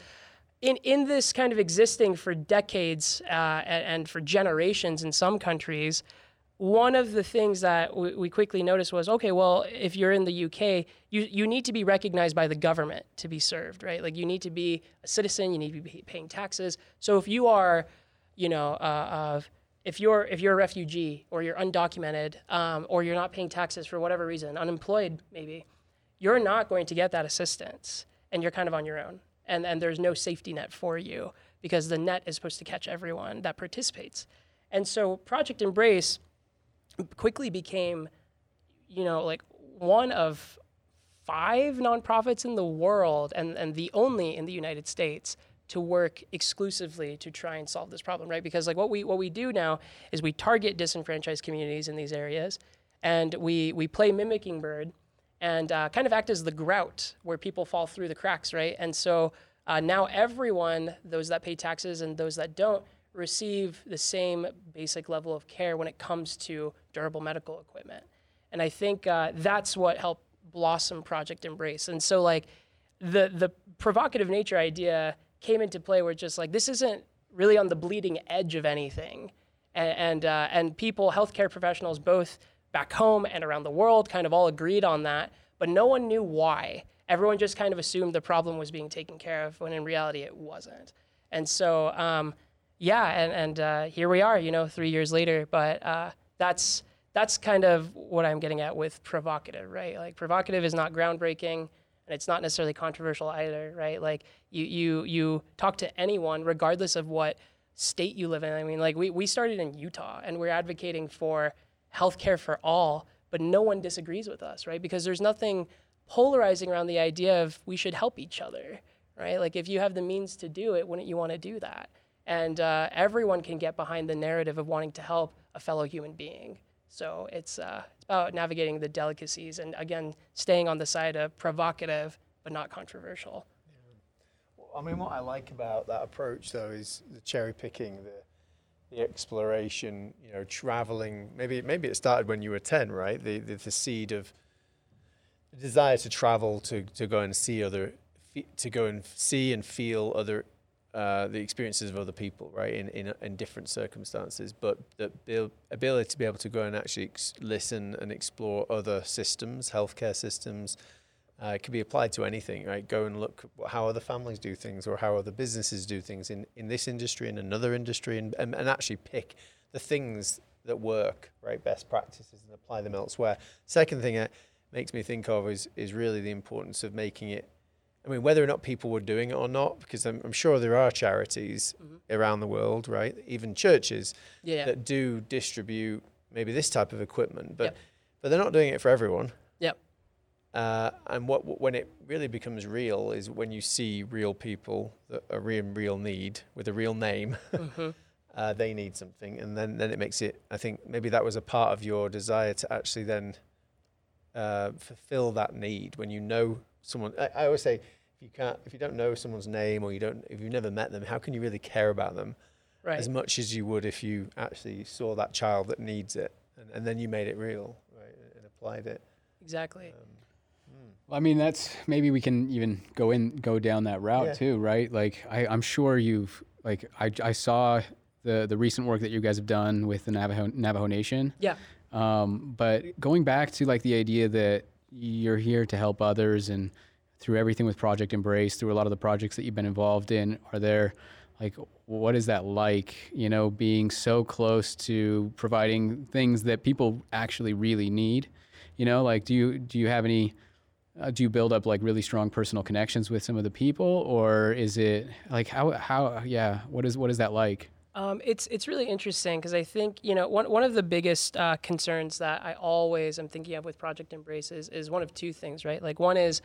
in, in this kind of existing for decades uh, and, for generations in some countries, one of the things that we, we quickly noticed was okay, well, if you're in the UK, you, you need to be recognized by the government to be served, right? Like you need to be a citizen, you need to be paying taxes. So if you are, you know, uh, uh, if you're if you're a refugee or you're undocumented um, or you're not paying taxes for whatever reason, unemployed maybe, you're not going to get that assistance, and you're kind of on your own and, and there's no safety net for you because the net is supposed to catch everyone that participates. And so Project Embrace quickly became, you know, like one of five nonprofits in the world and, and the only in the United States to work exclusively to try and solve this problem, right? Because like what we what we do now is we target disenfranchised communities in these areas, and we we play mimicking bird, and uh, kind of act as the grout where people fall through the cracks, right? And so uh, now everyone, those that pay taxes and those that don't, receive the same basic level of care when it comes to durable medical equipment. And I think uh, that's what helped blossom Project Embrace. And so, like, the the provocative nature idea came into play where just like this isn't really on the bleeding edge of anything, and and, uh, and people, healthcare professionals, both back home and around the world kind of all agreed on that, but no one knew why. Everyone just kind of assumed the problem was being taken care of when in reality it wasn't. And so, um, yeah, and, and uh, here we are, you know, three years later. But uh, that's that's kind of what I'm getting at with provocative, right? Like provocative is not groundbreaking, and it's not necessarily controversial either, right? Like you you you talk to anyone, regardless of what state you live in. I mean, like we we started in Utah, and we're advocating for healthcare for all, but no one disagrees with us, right? Because there's nothing polarizing around the idea of we should help each other, right? Like if you have the means to do it, wouldn't you want to do that? And uh, everyone can get behind the narrative of wanting to help a fellow human being. So it's, uh, it's about navigating the delicacies and again, staying on the side of provocative but not controversial. Yeah. I mean, what I like about that approach though is the cherry picking, the the exploration, you know, traveling. Maybe maybe it started when you were ten, right? The the, the seed of the desire to travel to to go and see other, to go and see and feel other. Uh, the experiences of other people, right, in, in in different circumstances, but the ability to be able to go and actually listen and explore other systems, healthcare systems, uh, can be applied to anything, right? Go and look how other families do things or how other businesses do things in, in this industry, in another industry, and, and, and actually pick the things that work, right? Best practices and apply them elsewhere. Second thing that makes me think of is, is really the importance of making it. I mean, whether or not people were doing it or not, because I'm, I'm sure there are charities mm-hmm. around the world, right? Even churches yeah. that do distribute maybe this type of equipment, but, yep. but they're not doing it for everyone. Yep uh, and what when it really becomes real is when you see real people that are in real need with a real name. Mm-hmm. uh, they need something, and then then it makes it. I think maybe that was a part of your desire to actually then uh, fulfill that need when you know someone. I, I, always say if you can't, if you don't know someone's name or you don't, if you've never met them, how can you really care about them right. as much as you would if you actually saw that child that needs it, and, and then you made it real, right, and applied it. Exactly. Um, I mean, that's maybe we can even go in, go down that route yeah. too, right? Like, I, I'm sure you've like I, I saw the the recent work that you guys have done with the Navajo Navajo Nation. Yeah. Um, but going back to like the idea that you're here to help others and through everything with Project Embrace, through a lot of the projects that you've been involved in, are there like what is that like? You know, being so close to providing things that people actually really need. You know, like do you do you have any? Uh, do you build up like really strong personal connections with some of the people, or is it like how how yeah? What is what is that like? Um, it's it's really interesting because I think you know one one of the biggest uh, concerns that I always am thinking of with Project Embrace is, is one of two things, right? Like one is,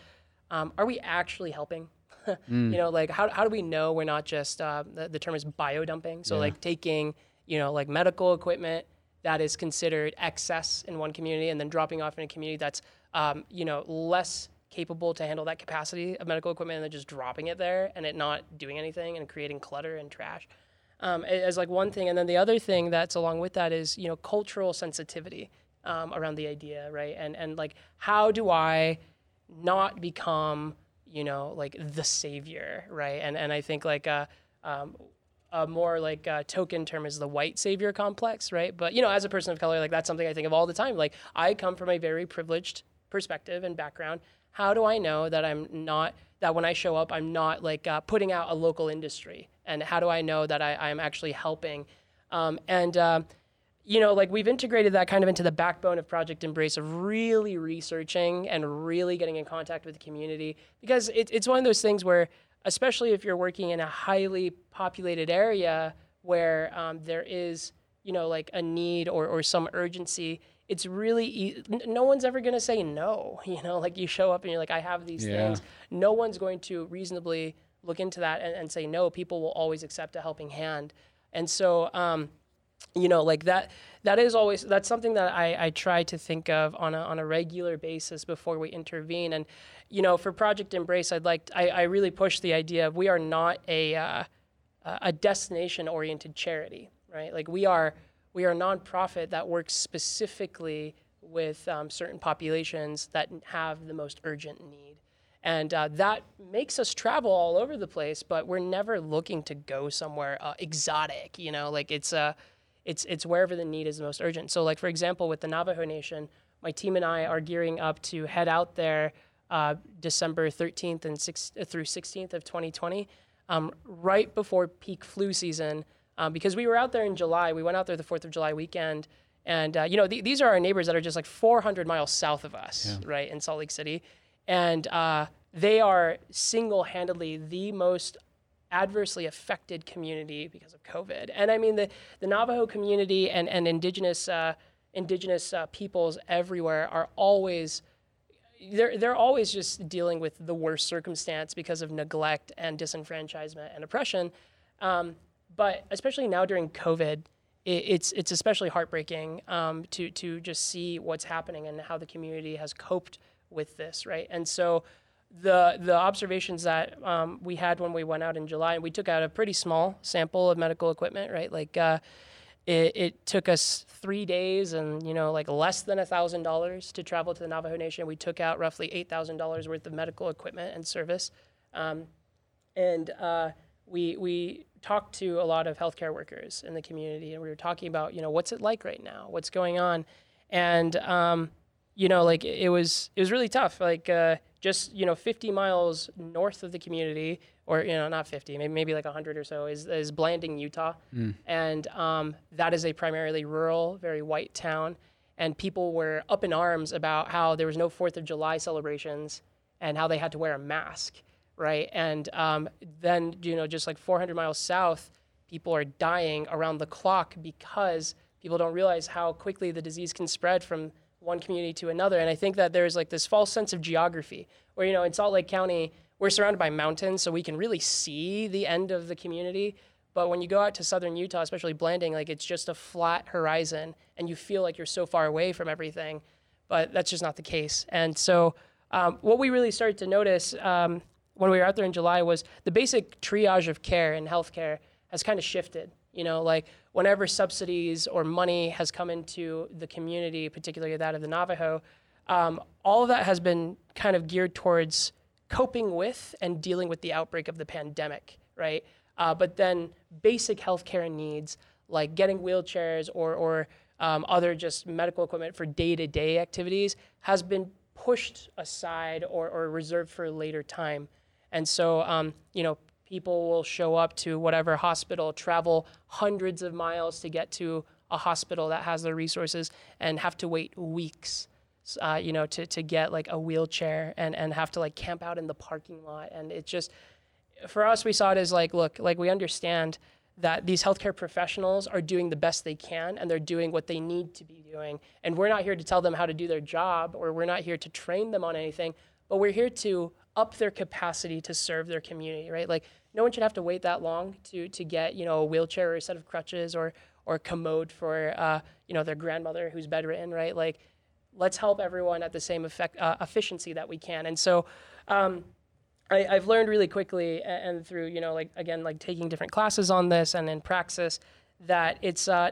um, are we actually helping? mm. You know, like how how do we know we're not just uh, the, the, term is bio dumping? So yeah. like taking you know like medical equipment that is considered excess in one community and then dropping off in a community that's um, you know less capable to handle that capacity of medical equipment and then just dropping it there and it not doing anything and creating clutter and trash um, as like one thing. And then the other thing that's along with that is, you know, cultural sensitivity um, around the idea, right? And, and like, how do I not become, you know, like the savior, right? And, and I think like, uh, um, a more like uh, token term is the white savior complex, right? But you know, as a person of color, like that's something I think of all the time. Like I come from a very privileged perspective and background. How do I know that I'm not that when I show up, I'm not like uh, putting out a local industry, and how do I know that I, am actually helping? Um, and uh, you know, like we've integrated that kind of into the backbone of Project Embrace of really researching and really getting in contact with the community because it, it's one of those things where, especially if you're working in a highly populated area where um, there is, you know, like a need or, or some urgency, it's really e- no one's ever going to say no you know like you show up and you're like i have these yeah. things no one's going to reasonably look into that and, and say no. People will always accept a helping hand, and so um, you know, like that. That is always that's something that I, I try to think of on a on a regular basis before we intervene. And you know, for Project Embrace, I'd like I, I really push the idea of we are not a uh, a destination oriented charity, right? Like we are we are a nonprofit that works specifically with um, certain populations that have the most urgent need. And uh, that makes us travel all over the place, but we're never looking to go somewhere uh, exotic, you know, like it's, uh, it's, it's wherever the need is most urgent. So, like, for example, with the Navajo Nation, my team and I are gearing up to head out there uh, December 13th and 6th uh, through 16th of 2020, um, right before peak flu season. Um, because we were out there in July, we went out there the 4th of July weekend. And, uh, you know, th- these are our neighbors that are just like 400 miles south of us, yeah. right, in Salt Lake City and uh, they are single-handedly the most adversely affected community because of COVID. And I mean the the Navajo community and and indigenous uh, indigenous uh, peoples everywhere are always they're they're always just dealing with the worst circumstance because of neglect and disenfranchisement and oppression. Um, but especially now during COVID, it's it's especially heartbreaking um, to to just see what's happening and how the community has coped with this, right? And so the the observations that um, we had when we went out in July, and we took out a pretty small sample of medical equipment, right? Like uh, it, it, took us three days and you know like less than a thousand dollars to travel to the Navajo Nation. We took out roughly eight thousand dollars worth of medical equipment and service, um, and uh, we we talked to a lot of healthcare workers in the community, and we were talking about you know what's it like right now, what's going on, and um, you know, like it was it was really tough. Like uh, just you know, 50 miles north of the community, or you know, not 50, maybe maybe like 100 or so, is is Blanding, Utah, mm. and um, that is a primarily rural, very white town. And people were up in arms about how there was no Fourth of July celebrations and how they had to wear a mask, right? And um, then you know, just like 400 miles south, people are dying around the clock because people don't realize how quickly the disease can spread from one community to another. And I think that there's like this false sense of geography where, you know, in Salt Lake County, we're surrounded by mountains, so we can really see the end of the community. But when you go out to southern Utah, especially Blanding, like it's just a flat horizon and you feel like you're so far away from everything. But that's just not the case. And so, um, what we really started to notice um, when we were out there in July was the basic triage of care in healthcare has kind of shifted. You know, like whenever subsidies or money has come into the community, particularly that of the Navajo, um, all of that has been kind of geared towards coping with and dealing with the outbreak of the pandemic, right? Uh, but then basic healthcare needs like getting wheelchairs or, or um, other just medical equipment for day to day activities has been pushed aside or, or reserved for a later time. And so, um, you know, people will show up to whatever hospital, travel hundreds of miles to get to a hospital that has the resources and have to wait weeks. Uh, you know, to, to get like a wheelchair and, and have to like camp out in the parking lot. And it just, for us, we saw it as like, look, like we understand that these healthcare professionals are doing the best they can and they're doing what they need to be doing. And we're not here to tell them how to do their job or we're not here to train them on anything, but we're here to up their capacity to serve their community, right? Like no one should have to wait that long to to get, you know, a wheelchair or a set of crutches or or commode for uh, you know, their grandmother who's bedridden, right? Like let's help everyone at the same effect, uh, efficiency that we can. And so um, I, have learned really quickly and, and, through, you know, like again, like taking different classes on this and in praxis, that it's uh,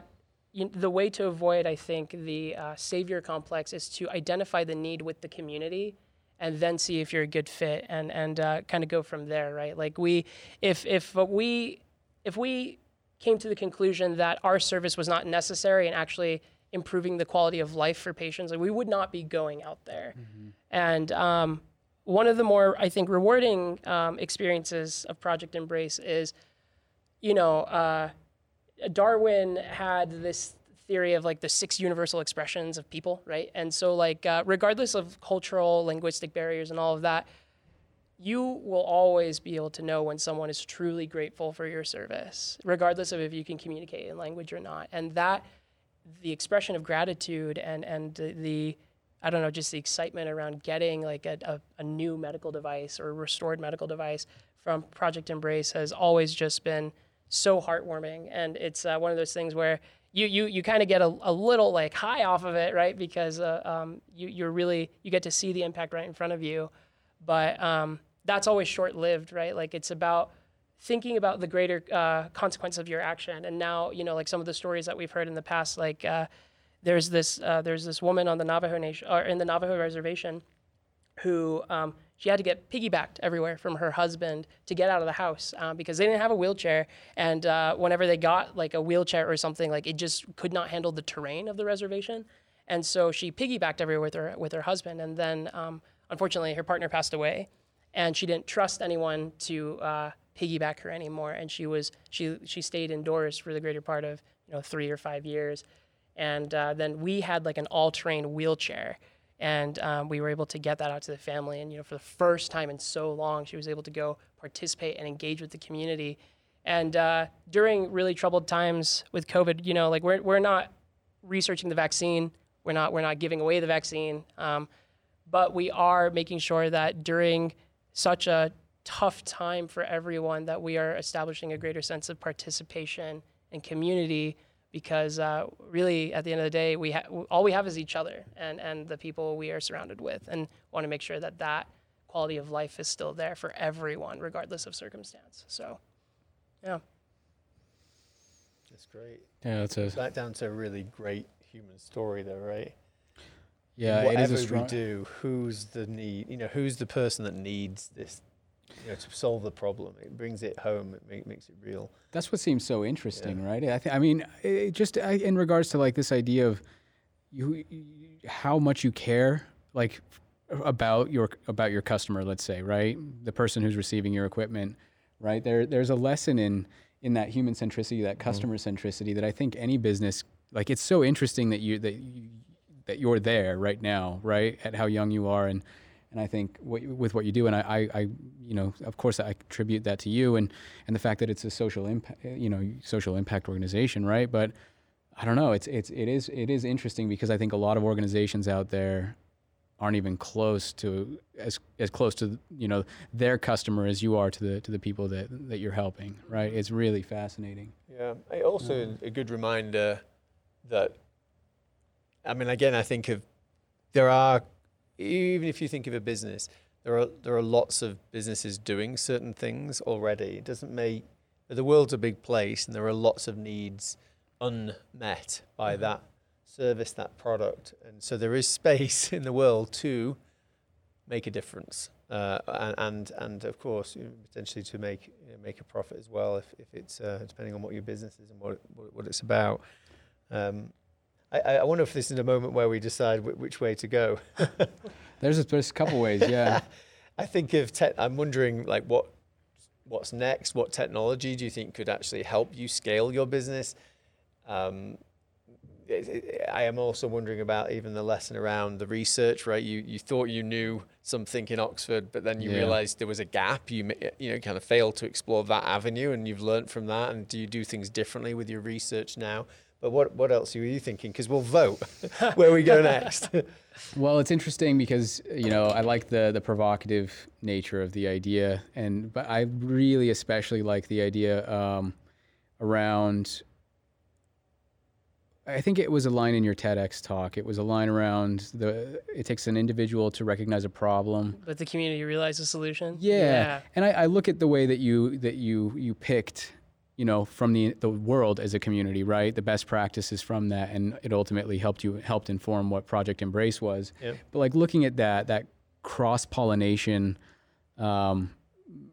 you, the way to avoid, I think, the uh, savior complex is to identify the need with the community and then see if you're a good fit and and uh, kind of go from there, right? Like we, if if we if we came to the conclusion that our service was not necessary and actually improving the quality of life for patients, like we would not be going out there. Mm-hmm. And um, one of the more I think rewarding um, experiences of Project Embrace is, you know, uh, Darwin had this theory of like the six universal expressions of people, right? And so like uh, regardless of cultural, linguistic barriers and all of that, you will always be able to know when someone is truly grateful for your service, regardless of if you can communicate in language or not. And that the expression of gratitude and and the I don't know, just the excitement around getting like a, a, a, new medical device or restored medical device from Project Embrace has always just been so heartwarming. And it's uh, one of those things where you you, you kind of get a, a little like high off of it, right? Because uh, um, you, you're really, you get to see the impact right in front of you. But um, that's always short lived, right? Like it's about thinking about the greater uh, consequence of your action. And now, you know, like some of the stories that we've heard in the past, like, uh, there's this uh, there's this woman on the Navajo nation or in the Navajo reservation who um, she had to get piggybacked everywhere from her husband to get out of the house uh, because they didn't have a wheelchair. And uh, whenever they got like a wheelchair or something like it just could not handle the terrain of the reservation. And so she piggybacked everywhere with her with her husband. And then um, unfortunately her partner passed away. And she didn't trust anyone to uh, piggyback her anymore. And she was she she stayed indoors for the greater part of you know three or five years. And uh, then we had like an all-terrain wheelchair, and um, we were able to get that out to the family. And you know, for the first time in so long, she was able to go participate and engage with the community. And uh, during really troubled times with COVID, you know, like we're we're not researching the vaccine, we're not we're not giving away the vaccine, um, but we are making sure that during such a tough time for everyone that we are establishing a greater sense of participation and community because uh, really at the end of the day we ha- all we have is each other and, and the people we are surrounded with and want to make sure that that quality of life is still there for everyone regardless of circumstance. So yeah. That's great. Yeah that's a back down to a really great human story though right? Yeah whatever it is a strong... we do who's the need you know who's the person that needs this you know, to solve the problem. It brings it home. It make, makes it real. That's what seems so interesting, yeah. right? I think. I mean, just I, in regards to like this idea of you, how much you care, like about your about your customer. Let's say, right, the person who's receiving your equipment, right? There, there's a lesson in in that human centricity, that mm-hmm. customer centricity that I think any business like. It's so interesting that you that you, that you're there right now, right, at how young you are and and I think what, with what you do, and I, I, I, you know, of course, I attribute that to you, and and the fact that it's a social impact, you know, social impact organization, right? But I don't know, it's it's it is it is interesting because I think a lot of organizations out there aren't even close to as as close to you know their customer as you are to the to the people that that you're helping, right? It's really fascinating. Yeah, I also a good reminder that, I mean, again, I think of there are even if you think of a business, there are there are lots of businesses doing certain things already. It doesn't make the world's a big place, and there are lots of needs unmet by mm-hmm. that service, that product, and so there is space in the world to make a difference. uh, and, and and of course you know, potentially to make you know, make a profit as well if, if it's uh, depending on what your business is and what what, what it's about. Um, I, I wonder if this is a moment where we decide w- which way to go. there's, a, there's a couple ways, yeah. I think of te- I'm wondering like what what's next. What technology do you think could actually help you scale your business? Um, it, it, I am also wondering about even the lesson around the research. Right, you you thought you knew something in Oxford, but then you Yeah. realised there was a gap. You you know kind of failed to explore that avenue, and you've learned from that. And do you do things differently with your research now? But what what else are you thinking? Because we'll vote where we go next. Well, it's interesting because you know I like the the provocative nature of the idea, and but I really especially like the idea um, around. I think it was a line in your TEDx talk. It was a line around the. It takes an individual to recognize a problem. But the community realizes the solution. Yeah, and I, I look at the way that you that you you picked, you know, from the the world as a community, right? The best practices from that, and it ultimately helped you helped inform what Project Embrace was. Yep. But like looking at that that cross pollination, um,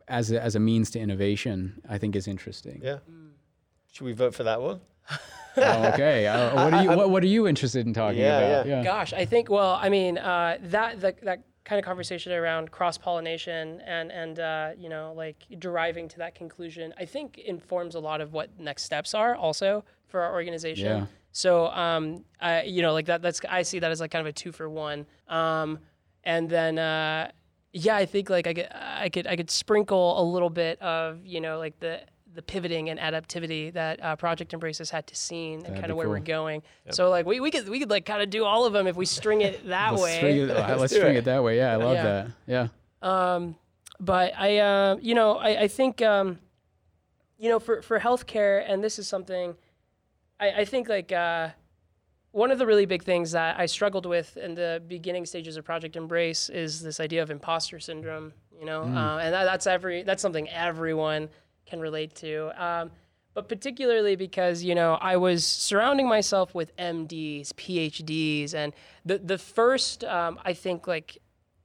as a, as a means to innovation, I think is interesting. yeah. Should we vote for that one? Oh, okay, uh, what are you what, what are you interested in talking Yeah, about? yeah. Gosh, I think. Well, I mean, uh, that the, that kind of conversation around cross pollination and and uh, you know like deriving to that conclusion, I think informs a lot of what next steps are also for our organization. Yeah. So, um, I, you know, like that. That's I see that as like kind of a two for one. Um, and then, uh, yeah, I think like I could I could I could sprinkle a little bit of you know like the the pivoting and adaptivity that uh, Project Embrace has had to scene and That'd kind of where we're cool. going. So like we, we could we could like kind of do all of them if we string it that Let's way. string it, uh, let's string it. it that way. Yeah, I love Yeah. that. Yeah. Um, but I, uh, you know, I, I think, um, you know, for, for healthcare, and this is something I, I think like uh, one of the really big things that I struggled with in the beginning stages of Project Embrace is this idea of imposter syndrome, you know, uh, and that, that's every, that's something everyone can relate to. Um, but particularly because you know I was surrounding myself with MDs, PhDs, and the the first um, I think like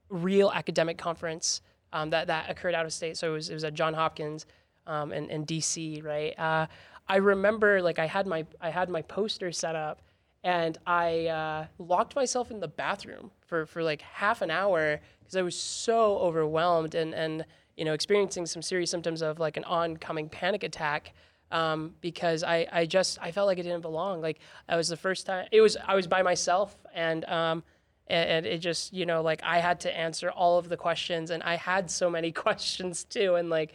real academic conference um, that that occurred out of state. So it was it was at John Hopkins um, in, in DC, right? Uh, I remember like I had my I had my poster set up, and I uh, locked myself in the bathroom for for like half an hour because I was so overwhelmed and and you know experiencing some serious symptoms of like an oncoming panic attack um, because I, I just I felt like I didn't belong. Like I was the first time it was I was by myself and um, and, and it just you know like I had to answer all of the questions and I had so many questions too and like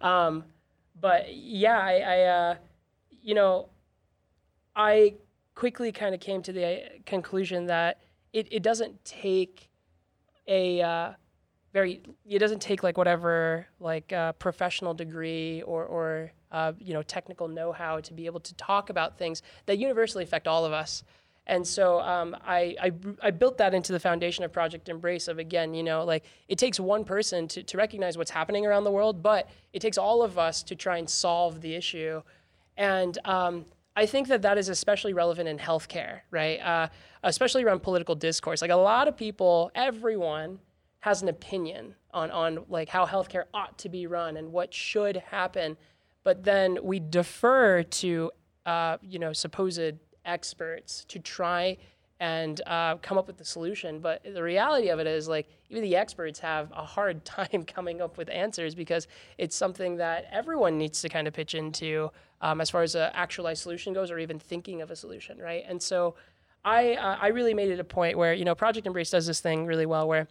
um, but yeah I, I uh, you know I quickly kind of came to the uh, conclusion that it, it doesn't take a uh, very it doesn't take like whatever like uh, professional degree or or uh, you know technical know-how to be able to talk about things that universally affect all of us and so um, I, I I built that into the foundation of Project Embrace of again you know like it takes one person to, to recognize what's happening around the world but it takes all of us to try and solve the issue and um, I think that that is especially relevant in healthcare, right? Uh, especially around political discourse. Like a lot of people, everyone has an opinion on on like how healthcare ought to be run and what should happen, but then we defer to uh, you know supposed experts to try and uh, come up with the solution. But the reality of it is, like, even the experts have a hard time coming up with answers because it's something that everyone needs to kind of pitch into um, as far as an actualized solution goes, or even thinking of a solution, right? And so, I uh, I really made it a point where you know Project Embrace does this thing really well, where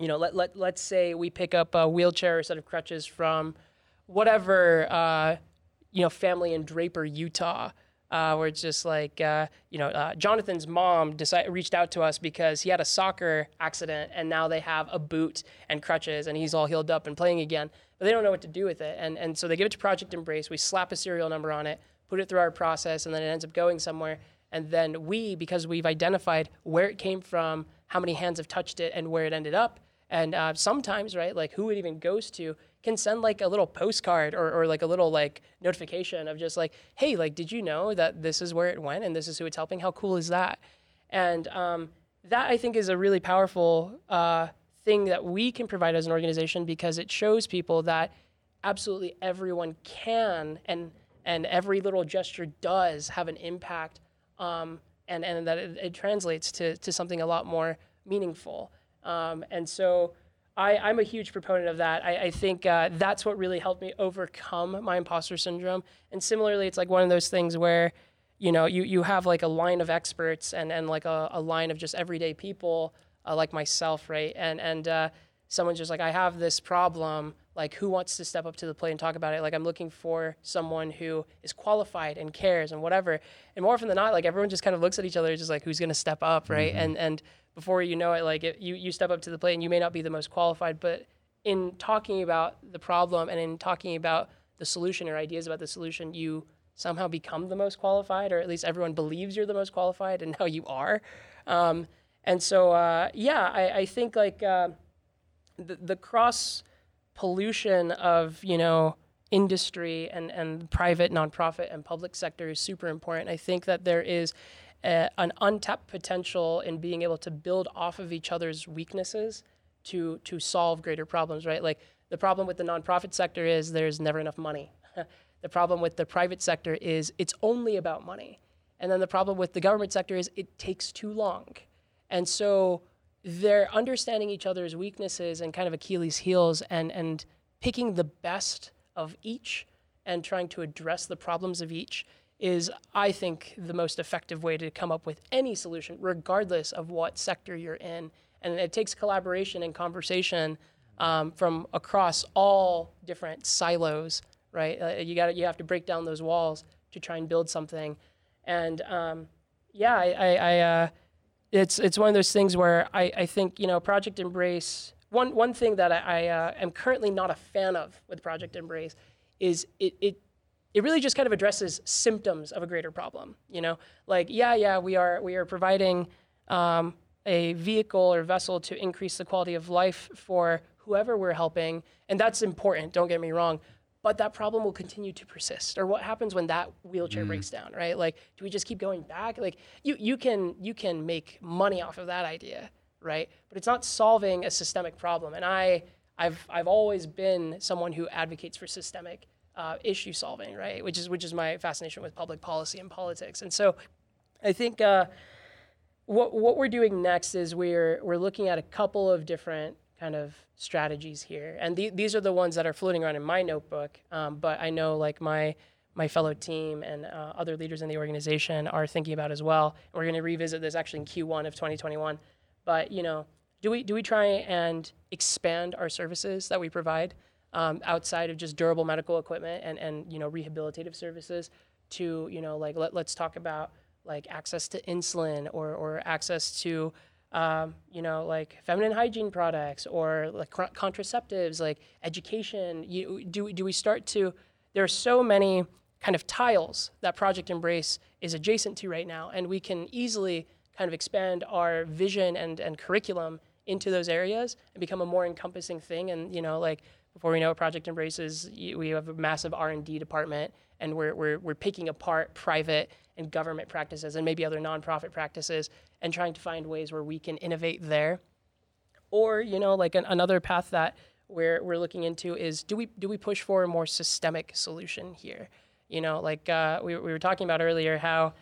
you know let let let's say we pick up a wheelchair or set of crutches from whatever uh, you know family in Draper, Utah uh, where it's just like uh, you know uh, Jonathan's mom reached out to us because he had a soccer accident and now they have a boot and crutches and he's all healed up and playing again, but they don't know what to do with it and and so they give it to Project Embrace. We slap a serial number on it, put it through our process, and then it ends up going somewhere. And then we, because we've identified where it came from, how many hands have touched it, and where it ended up, and uh, sometimes right like who it even goes to can send like a little postcard or, or like a little like notification of just like hey like did you know that this is where it went and this is who it's helping how cool is that and um, that i think is a really powerful uh, thing that we can provide as an organization because it shows people that absolutely everyone can and and every little gesture does have an impact um, and, and that it, it, translates to, to something a lot more meaningful. Um, and so I, I'm a huge proponent of that. I, I think uh, that's what really helped me overcome my imposter syndrome. And similarly, it's like one of those things where, you know, you, you have like a line of experts and, and like a, a line of just everyday people uh, like myself, right? And, and uh, someone's just like, I have this problem like who wants to step up to the plate and talk about it like i'm looking for someone who is qualified and cares and whatever and more often than not like everyone just kind of looks at each other just like who's going to step up right mm-hmm. and and before you know it like it, you you step up to the plate and you may not be the most qualified but in talking about the problem and in talking about the solution or ideas about the solution you somehow become the most qualified or at least everyone believes you're the most qualified and now you are um, and so uh, yeah I, I think like uh, the, the cross pollution of you know industry and and private nonprofit and public sector is super important. I think that there is a, an untapped potential in being able to build off of each other's weaknesses to to solve greater problems. Right, like the problem with the nonprofit sector is there's never enough money. the problem with the private sector is it's only about money. And then the problem with the government sector is it takes too long. And so they're understanding each other's weaknesses and kind of Achilles' heels and, and picking the best of each and trying to address the problems of each is, I think, the most effective way to come up with any solution, regardless of what sector you're in. And it takes collaboration and conversation um, from across all different silos, right? Uh, you got you have to break down those walls to try and build something. And um, yeah, I, I, I uh, it's it's one of those things where I, I think you know Project Embrace. One one thing that I, I uh, am currently not a fan of with Project Embrace is it it it really just kind of addresses symptoms of a greater problem. You know, like yeah yeah we are we are providing um, a vehicle or vessel to increase the quality of life for whoever we're helping, and that's important. Don't get me wrong, but that problem will continue to persist or what happens when that wheelchair mm. breaks down right like do we just keep going back like you you can you can make money off of that idea right but it's not solving a systemic problem and i i've i've always been someone who advocates for systemic uh, issue solving right which is which is my fascination with public policy and politics and so i think uh, what what we're doing next is we're we're looking at a couple of different kind of strategies here. And th- these are the ones that are floating around in my notebook. Um, but I know like my my fellow team and uh, other leaders in the organization are thinking about as well. We're going to revisit this actually in Q1 of 2021. But you know, do we do we try and expand our services that we provide um, outside of just durable medical equipment and and you know rehabilitative services to you know like let, let's talk about like access to insulin or or access to um, you know, like feminine hygiene products or like contraceptives, like education? You, do, do we start to, there are so many kind of tiles that Project Embrace is adjacent to right now, and we can easily kind of expand our vision and, and curriculum into those areas and become a more encompassing thing. And, you know, like before we know it, Project Embrace is, we have a massive R&D department, and we're, we're, we're picking apart private and government practices and maybe other nonprofit practices and trying to find ways where we can innovate there. Or, you know, like an, another path that we're, we're looking into is do we, do we push for a more systemic solution here? You know, like uh, we, we were talking about earlier, how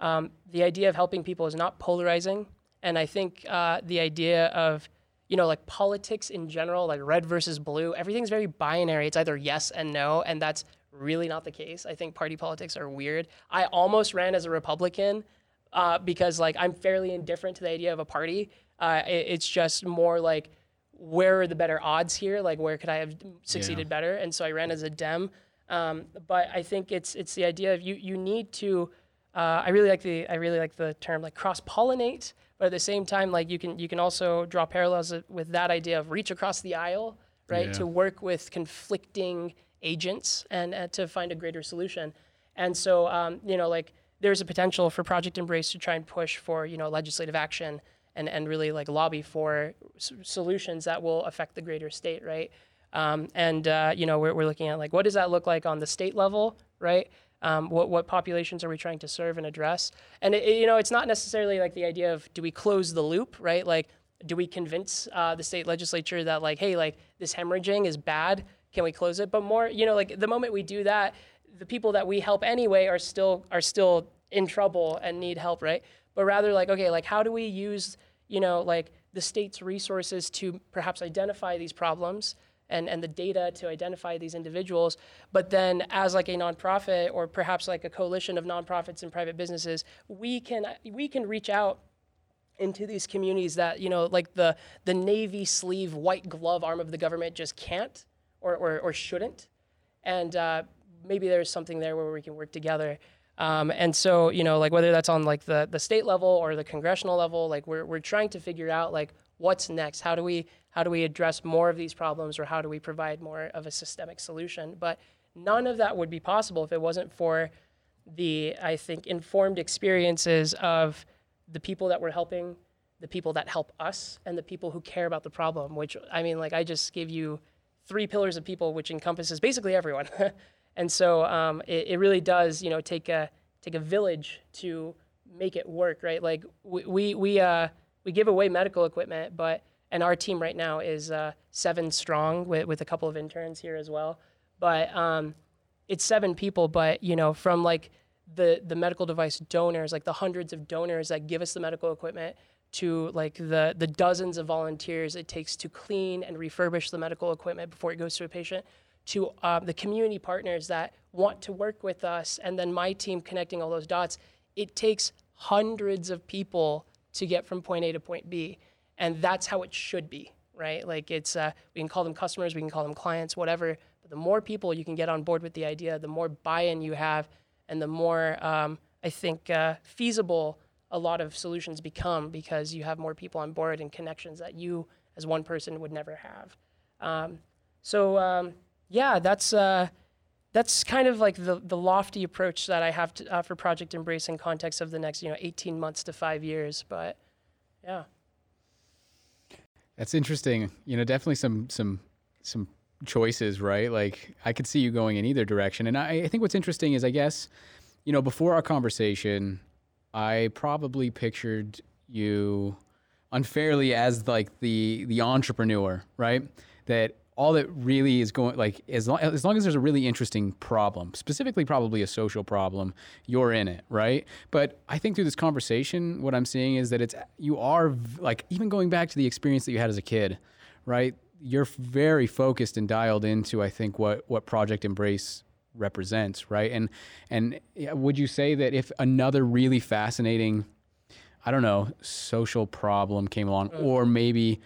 um, the idea of helping people is not polarizing. And I think uh, the idea of, you know, like politics in general, like red versus blue, everything's very binary. It's either yes and no, and that's really not the case. I think party politics are weird. I almost ran as a Republican uh, because like I'm fairly indifferent to the idea of a party. Uh, it, it's just more like where are the better odds here? Like where could I have succeeded yeah. better? And so I ran as a Dem. Um, but I think it's it's the idea of you you need to. Uh, I really like the I really like the term like cross pollinate, but at the same time like you can you can also draw parallels with that idea of reach across the aisle, right? Yeah. To work with conflicting agents and uh, to find a greater solution. And so, um, you know, like there's a potential for Project Embrace to try and push for, you know, legislative action and, and really like lobby for s- solutions that will affect the greater state, right? Um, and, uh, you know, we're, we're looking at like, what does that look like on the state level, right? Um, what, what populations are we trying to serve and address? And, it, you know, it's not necessarily like the idea of do we close the loop, right? Like, do we convince uh, the state legislature that like, hey, like this hemorrhaging is bad? Can we close it? But more, you know, like the moment we do that, the people that we help anyway are still are still in trouble and need help, right? But rather like, okay, like how do we use, you know, like the state's resources to perhaps identify these problems and, and the data to identify these individuals. But then, as like a nonprofit or perhaps like a coalition of nonprofits and private businesses, we can we can reach out into these communities that you know like the the navy sleeve white glove arm of the government just can't or or, or shouldn't. And uh, maybe there's something there where we can work together. Um, and so you know like whether that's on like the the state level or the congressional level like we're, we're trying to figure out like what's next? How do we how do we address more of these problems or how do we provide more of a systemic solution? But none of that would be possible if it wasn't for the, I think, informed experiences of the people that we're helping, the people that help us, and the people who care about the problem, which, I mean, like, I just gave you three pillars of people, which encompasses basically everyone. and so um, it, it really does, you know, take a, take a village to make it work, right? Like, we, we, we, uh, we give away medical equipment, but and our team right now is uh, seven strong with, with a couple of interns here as well. But um, it's seven people, but you know, from like the the medical device donors, like the hundreds of donors that give us the medical equipment, to like the the dozens of volunteers it takes to clean and refurbish the medical equipment before it goes to a patient, to um, the community partners that want to work with us, and then my team connecting all those dots. It takes hundreds of people to get from point A to point B and that's how it should be right like it's uh, we can call them customers we can call them clients whatever but the more people you can get on board with the idea the more buy-in you have and the more um, i think uh, feasible a lot of solutions become because you have more people on board and connections that you as one person would never have um, so um, yeah that's uh, that's kind of like the, the lofty approach that I have to, uh, for Project Embrace in context of the next you know 18 months to five years. But yeah. That's interesting. You know, definitely some some some choices, right? Like I could see you going in either direction. And I, I think what's interesting is I guess, you know, before our conversation, I probably pictured you unfairly as like the the entrepreneur, right? That all that really is going like as long, as long as there's a really interesting problem specifically probably a social problem you're in it right? But i think through this conversation what i'm seeing is that it's you are like even going back to the experience that you had as a kid right? You're very focused and dialed into i think what what project embrace represents right? And and would you say that if another really fascinating i don't know social problem came along mm. or maybe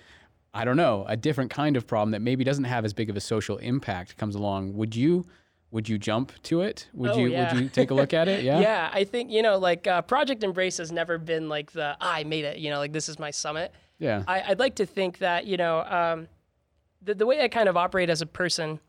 I don't know, a different kind of problem that maybe doesn't have as big of a social impact comes along, would you would you jump to it? Would oh, you yeah. would you take a look at it? Yeah. yeah, I think you know, like uh, Project Embrace has never been like the ah, I made it. You know, like this is my summit. Yeah. I, would like to think that you know, um, the the way I kind of operate as a person,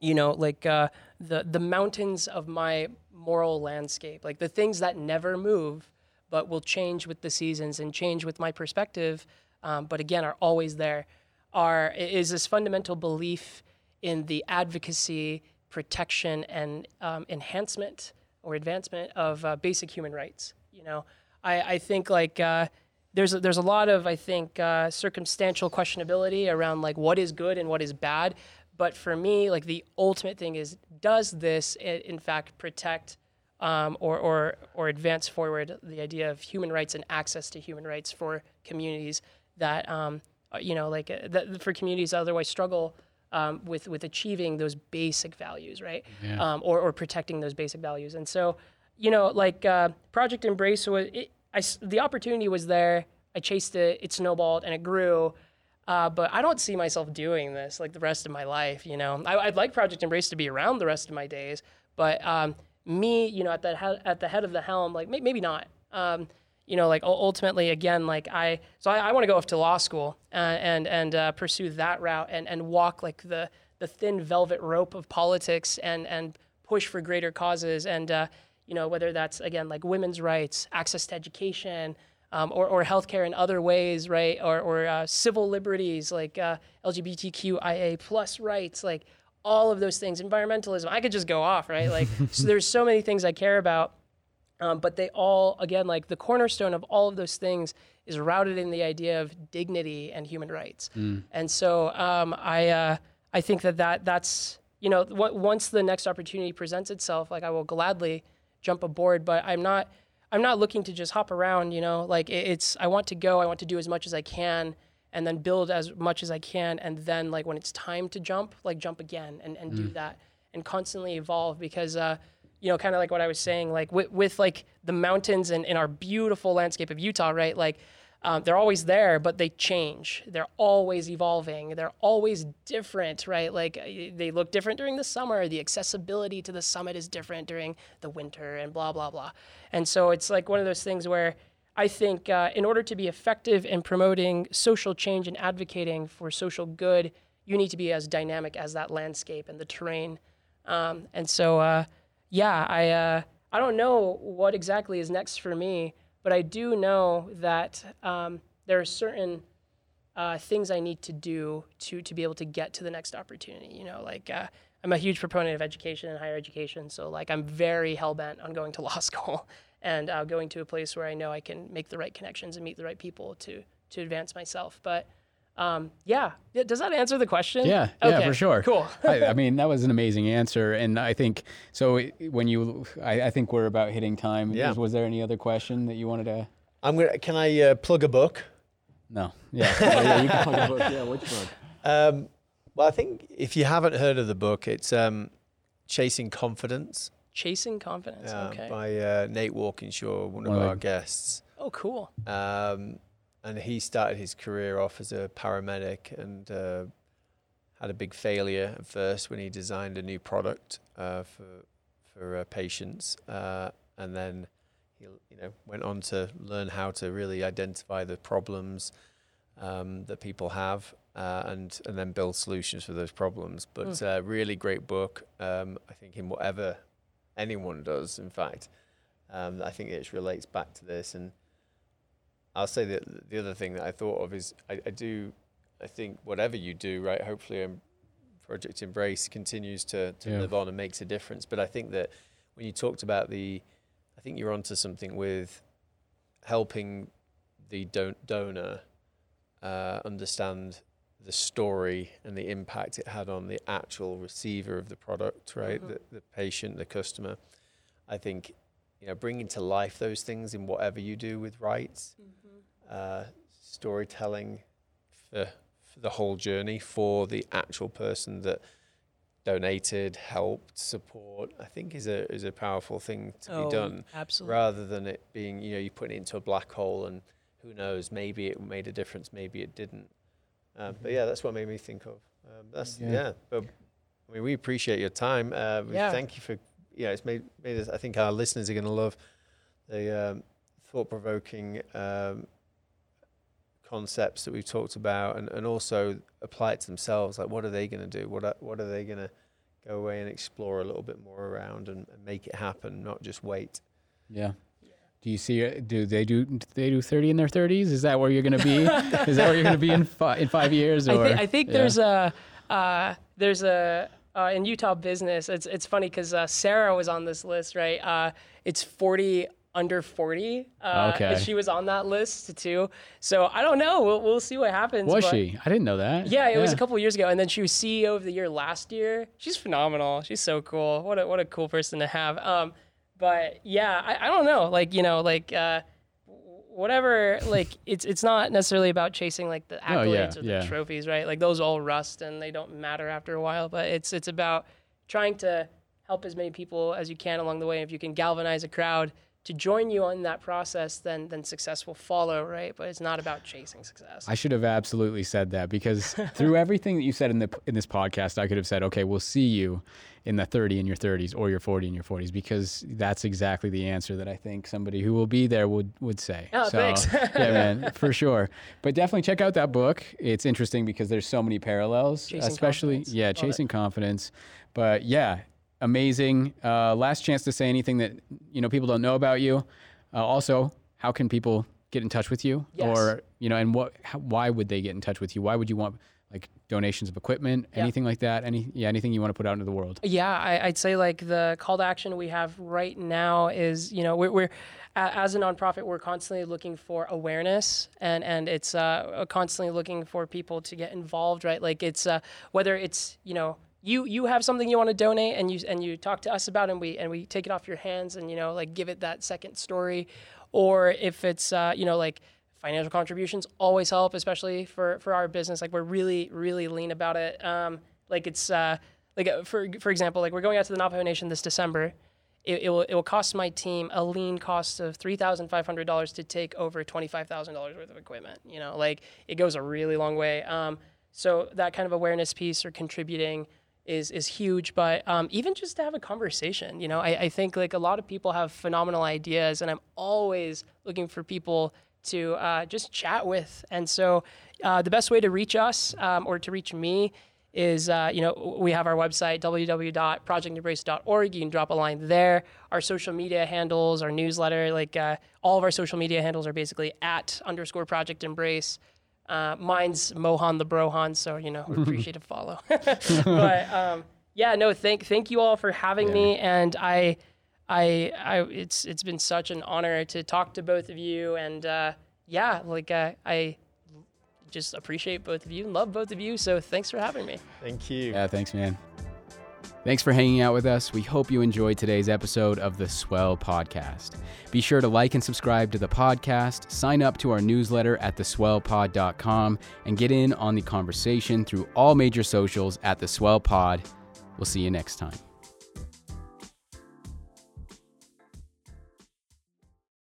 you know, like uh, the the mountains of my moral landscape, like the things that never move, but will change with the seasons and change with my perspective um, but again are always there, are is this fundamental belief in the advocacy, protection, and um, enhancement or advancement of uh, basic human rights. You know, I, I think like uh, there's a, there's a lot of I think uh, circumstantial questionability around like what is good and what is bad. But for me, like the ultimate thing is, does this in fact protect um, or, or, or advance forward the idea of human rights and access to human rights for communities that um, uh, you know like uh, that for communities that otherwise struggle um, with with achieving those basic values, right? Yeah. Um, or or protecting those basic values. And so, you know, like uh, Project Embrace was it, I, the opportunity was there. I chased it. It snowballed and it grew. Uh, but I don't see myself doing this like the rest of my life. You know, I, would like Project Embrace to be around the rest of my days, but um, me, you know, at the head, at the head of the helm, like maybe not. Um, you know, like ultimately, again, like I, so I, I want to go off to law school uh, and and uh, pursue that route and and walk like the the thin velvet rope of politics and and push for greater causes and uh, you know whether that's again like women's rights, access to education. Um, or, or healthcare in other ways, right? Or, or uh, civil liberties like uh, LGBTQIA plus rights, like all of those things, environmentalism. I could just go off, right? Like, so there's so many things I care about Um, but they all, again, like the cornerstone of all of those things is routed in the idea of dignity and human rights. And so um, I, uh, I think that, that that's, you know, w- once the next opportunity presents itself, like I will gladly jump aboard, but I'm not, I'm not looking to just hop around, you know, like it, it's, I want to go, I want to do as much as I can and then build as much as I can. And then like when it's time to jump, like jump again and, and do that and constantly evolve because, uh, you know, kind of like what I was saying, like with, with like the mountains and in our beautiful landscape of Utah, right? Like um, they're always there, but they change. They're always evolving. They're always different, right? Like uh, they look different during the summer. The accessibility to the summit is different during the winter, and blah blah blah. And so it's like one of those things where I think uh, in order to be effective in promoting social change and advocating for social good, you need to be as dynamic as that landscape and the terrain. Um, and so, uh, yeah, I uh, I don't know what exactly is next for me, but I do know that um, there are certain uh, things I need to do to to be able to get to the next opportunity. You know, like uh, I'm a huge proponent of education and higher education, so like I'm very hell bent on going to law school and uh, going to a place where I know I can make the right connections and meet the right people to to advance myself. But um, yeah, Yeah, does that answer the question? Yeah, yeah, for sure. Cool. I, I mean, that was an amazing answer, and I think so. When you, I, I think we're about hitting time. Yeah. Was, was there any other question that you wanted to? I'm gonna. Can I uh, plug a book? No. Yeah. yeah, yeah, you can plug a book. Yeah, which book? Um, well, I think if you haven't heard of the book, it's um, Chasing Confidence Chasing confidence. uh, okay. by uh, Nate Walkingshaw, one of One of our guests. oh, cool. Um, and he started his career off as a paramedic and uh, had a big failure at first when he designed a new product uh, for for uh, patients, uh, and then he you know went on to learn how to really identify the problems um, that people have uh, and and then build solutions for those problems. But uh, really great book. Um, I think in whatever anyone does, in fact, um, I think it relates back to this and. I'll say that the other thing that I thought of is I, I do, I think whatever you do, right? Hopefully, um, Project Embrace continues to, to Yeah. live on and makes a difference. But I think that when you talked about the, I think you're onto something with helping the don- donor uh, understand the story and the impact it had on the actual receiver of the product, right? Mhm. The, the patient, the customer. I think, you know, bringing to life those things in whatever you do with rights, uh, storytelling for, for the whole journey for the actual person that donated, helped, support, I think is a is a powerful thing to oh, be done Absolutely. rather than it being, you know, you put it into a black hole and who knows, maybe it made a difference, maybe it didn't. Um, but yeah, that's what made me think of. Um, that's Yeah. yeah. But I mean, we appreciate your time. Uh, Yeah. Thank you for yeah. It's made made us. I think our listeners are going to love the um, thought provoking um, concepts that we've talked about, and, and also apply it to themselves. Like, what are they going to do? What are, what are they going to go away and explore a little bit more around and, and make it happen, not just wait. Yeah. Do you see? Do they do? do They do thirty in their thirties? Is that where you're going to be? Is that where you're going to be in fi- in five years? I think, I think yeah. there's a uh, there's a uh, in Utah business. It's it's funny because uh, Sarah was on this list, right? Uh, it's 40 under 40. Uh, Okay. she was on that list too. So I don't know. We'll, we'll see what happens. Was but- she? I didn't know that. Yeah, it was a couple years ago, and then she was CEO of the year last year. She's phenomenal. She's so cool. What a what a cool person to have. Um, but yeah, I, I don't know. Like you know, like uh, whatever. Like it's it's not necessarily about chasing like the Oh, yeah, accolades or yeah. the trophies, right? Like those all rust and they don't matter after a while. But it's it's about trying to help as many people as you can along the way. If you can galvanize a crowd to join you on that process, then then success will follow, right? But it's not about chasing success. I should have absolutely said that because through everything that you said in the in this podcast, I could have said, "Okay, we'll see you in the 30 in your 30s or your 40 in your 40s," because that's exactly the answer that I think somebody who will be there would would say. Oh, thanks. yeah, man, for sure. But definitely check out that book. It's interesting because there's so many parallels, Chasing especially Confidence. yeah, chasing confidence. But yeah, amazing. Uh, last chance to say anything that you know people don't know about you. Uh, also, how can people get in touch with you, Yes. or you know, and what? How, why would they get in touch with you? Why would you want like donations of equipment, Yeah. anything like that? Any yeah, anything you want to put out into the world? Yeah, I, I'd say like the call to action we have right now is, you know, we're, we're as a nonprofit, we're constantly looking for awareness and, and it's uh, constantly looking for people to get involved, right? Like it's uh, whether it's, you know, you, you have something you want to donate and you, and you talk to us about and we, and we take it off your hands and, you know, like give it that second story. Or if it's, uh, you know, like financial contributions always help, especially for, for our business. Like we're really, really lean about it. Um, like it's, uh, like uh, for for example, like we're going out to the Navajo Nation this December. It, it will it will cost my team a lean cost of three thousand five hundred dollars to take over twenty five thousand dollars worth of equipment. You know, like it goes a really long way. Um, so that kind of awareness piece or contributing is is huge. But um, even just to have a conversation, you know, I, I think like a lot of people have phenomenal ideas, and I'm always looking for people to uh, just chat with. And so uh, the best way to reach us um, or to reach me is uh, you know we have our website www.projectembrace.org you can drop a line there our social media handles our newsletter like uh, all of our social media handles are basically at underscore project embrace uh, mine's mohan the brohan so you know we appreciate a follow but um, yeah no thank thank you all for having me and i I, I, it's it's been such an honor to talk to both of you, and uh, yeah, like uh, I just appreciate both of you and love both of you. So thanks for having me. Thank you. Yeah, thanks, man. Thanks for hanging out with us. We hope you enjoyed today's episode of the Swell Podcast. Be sure to like and subscribe to the podcast, sign up to our newsletter at theswellpod.com, and get in on the conversation through all major socials at the Swell Pod. We'll see you next time.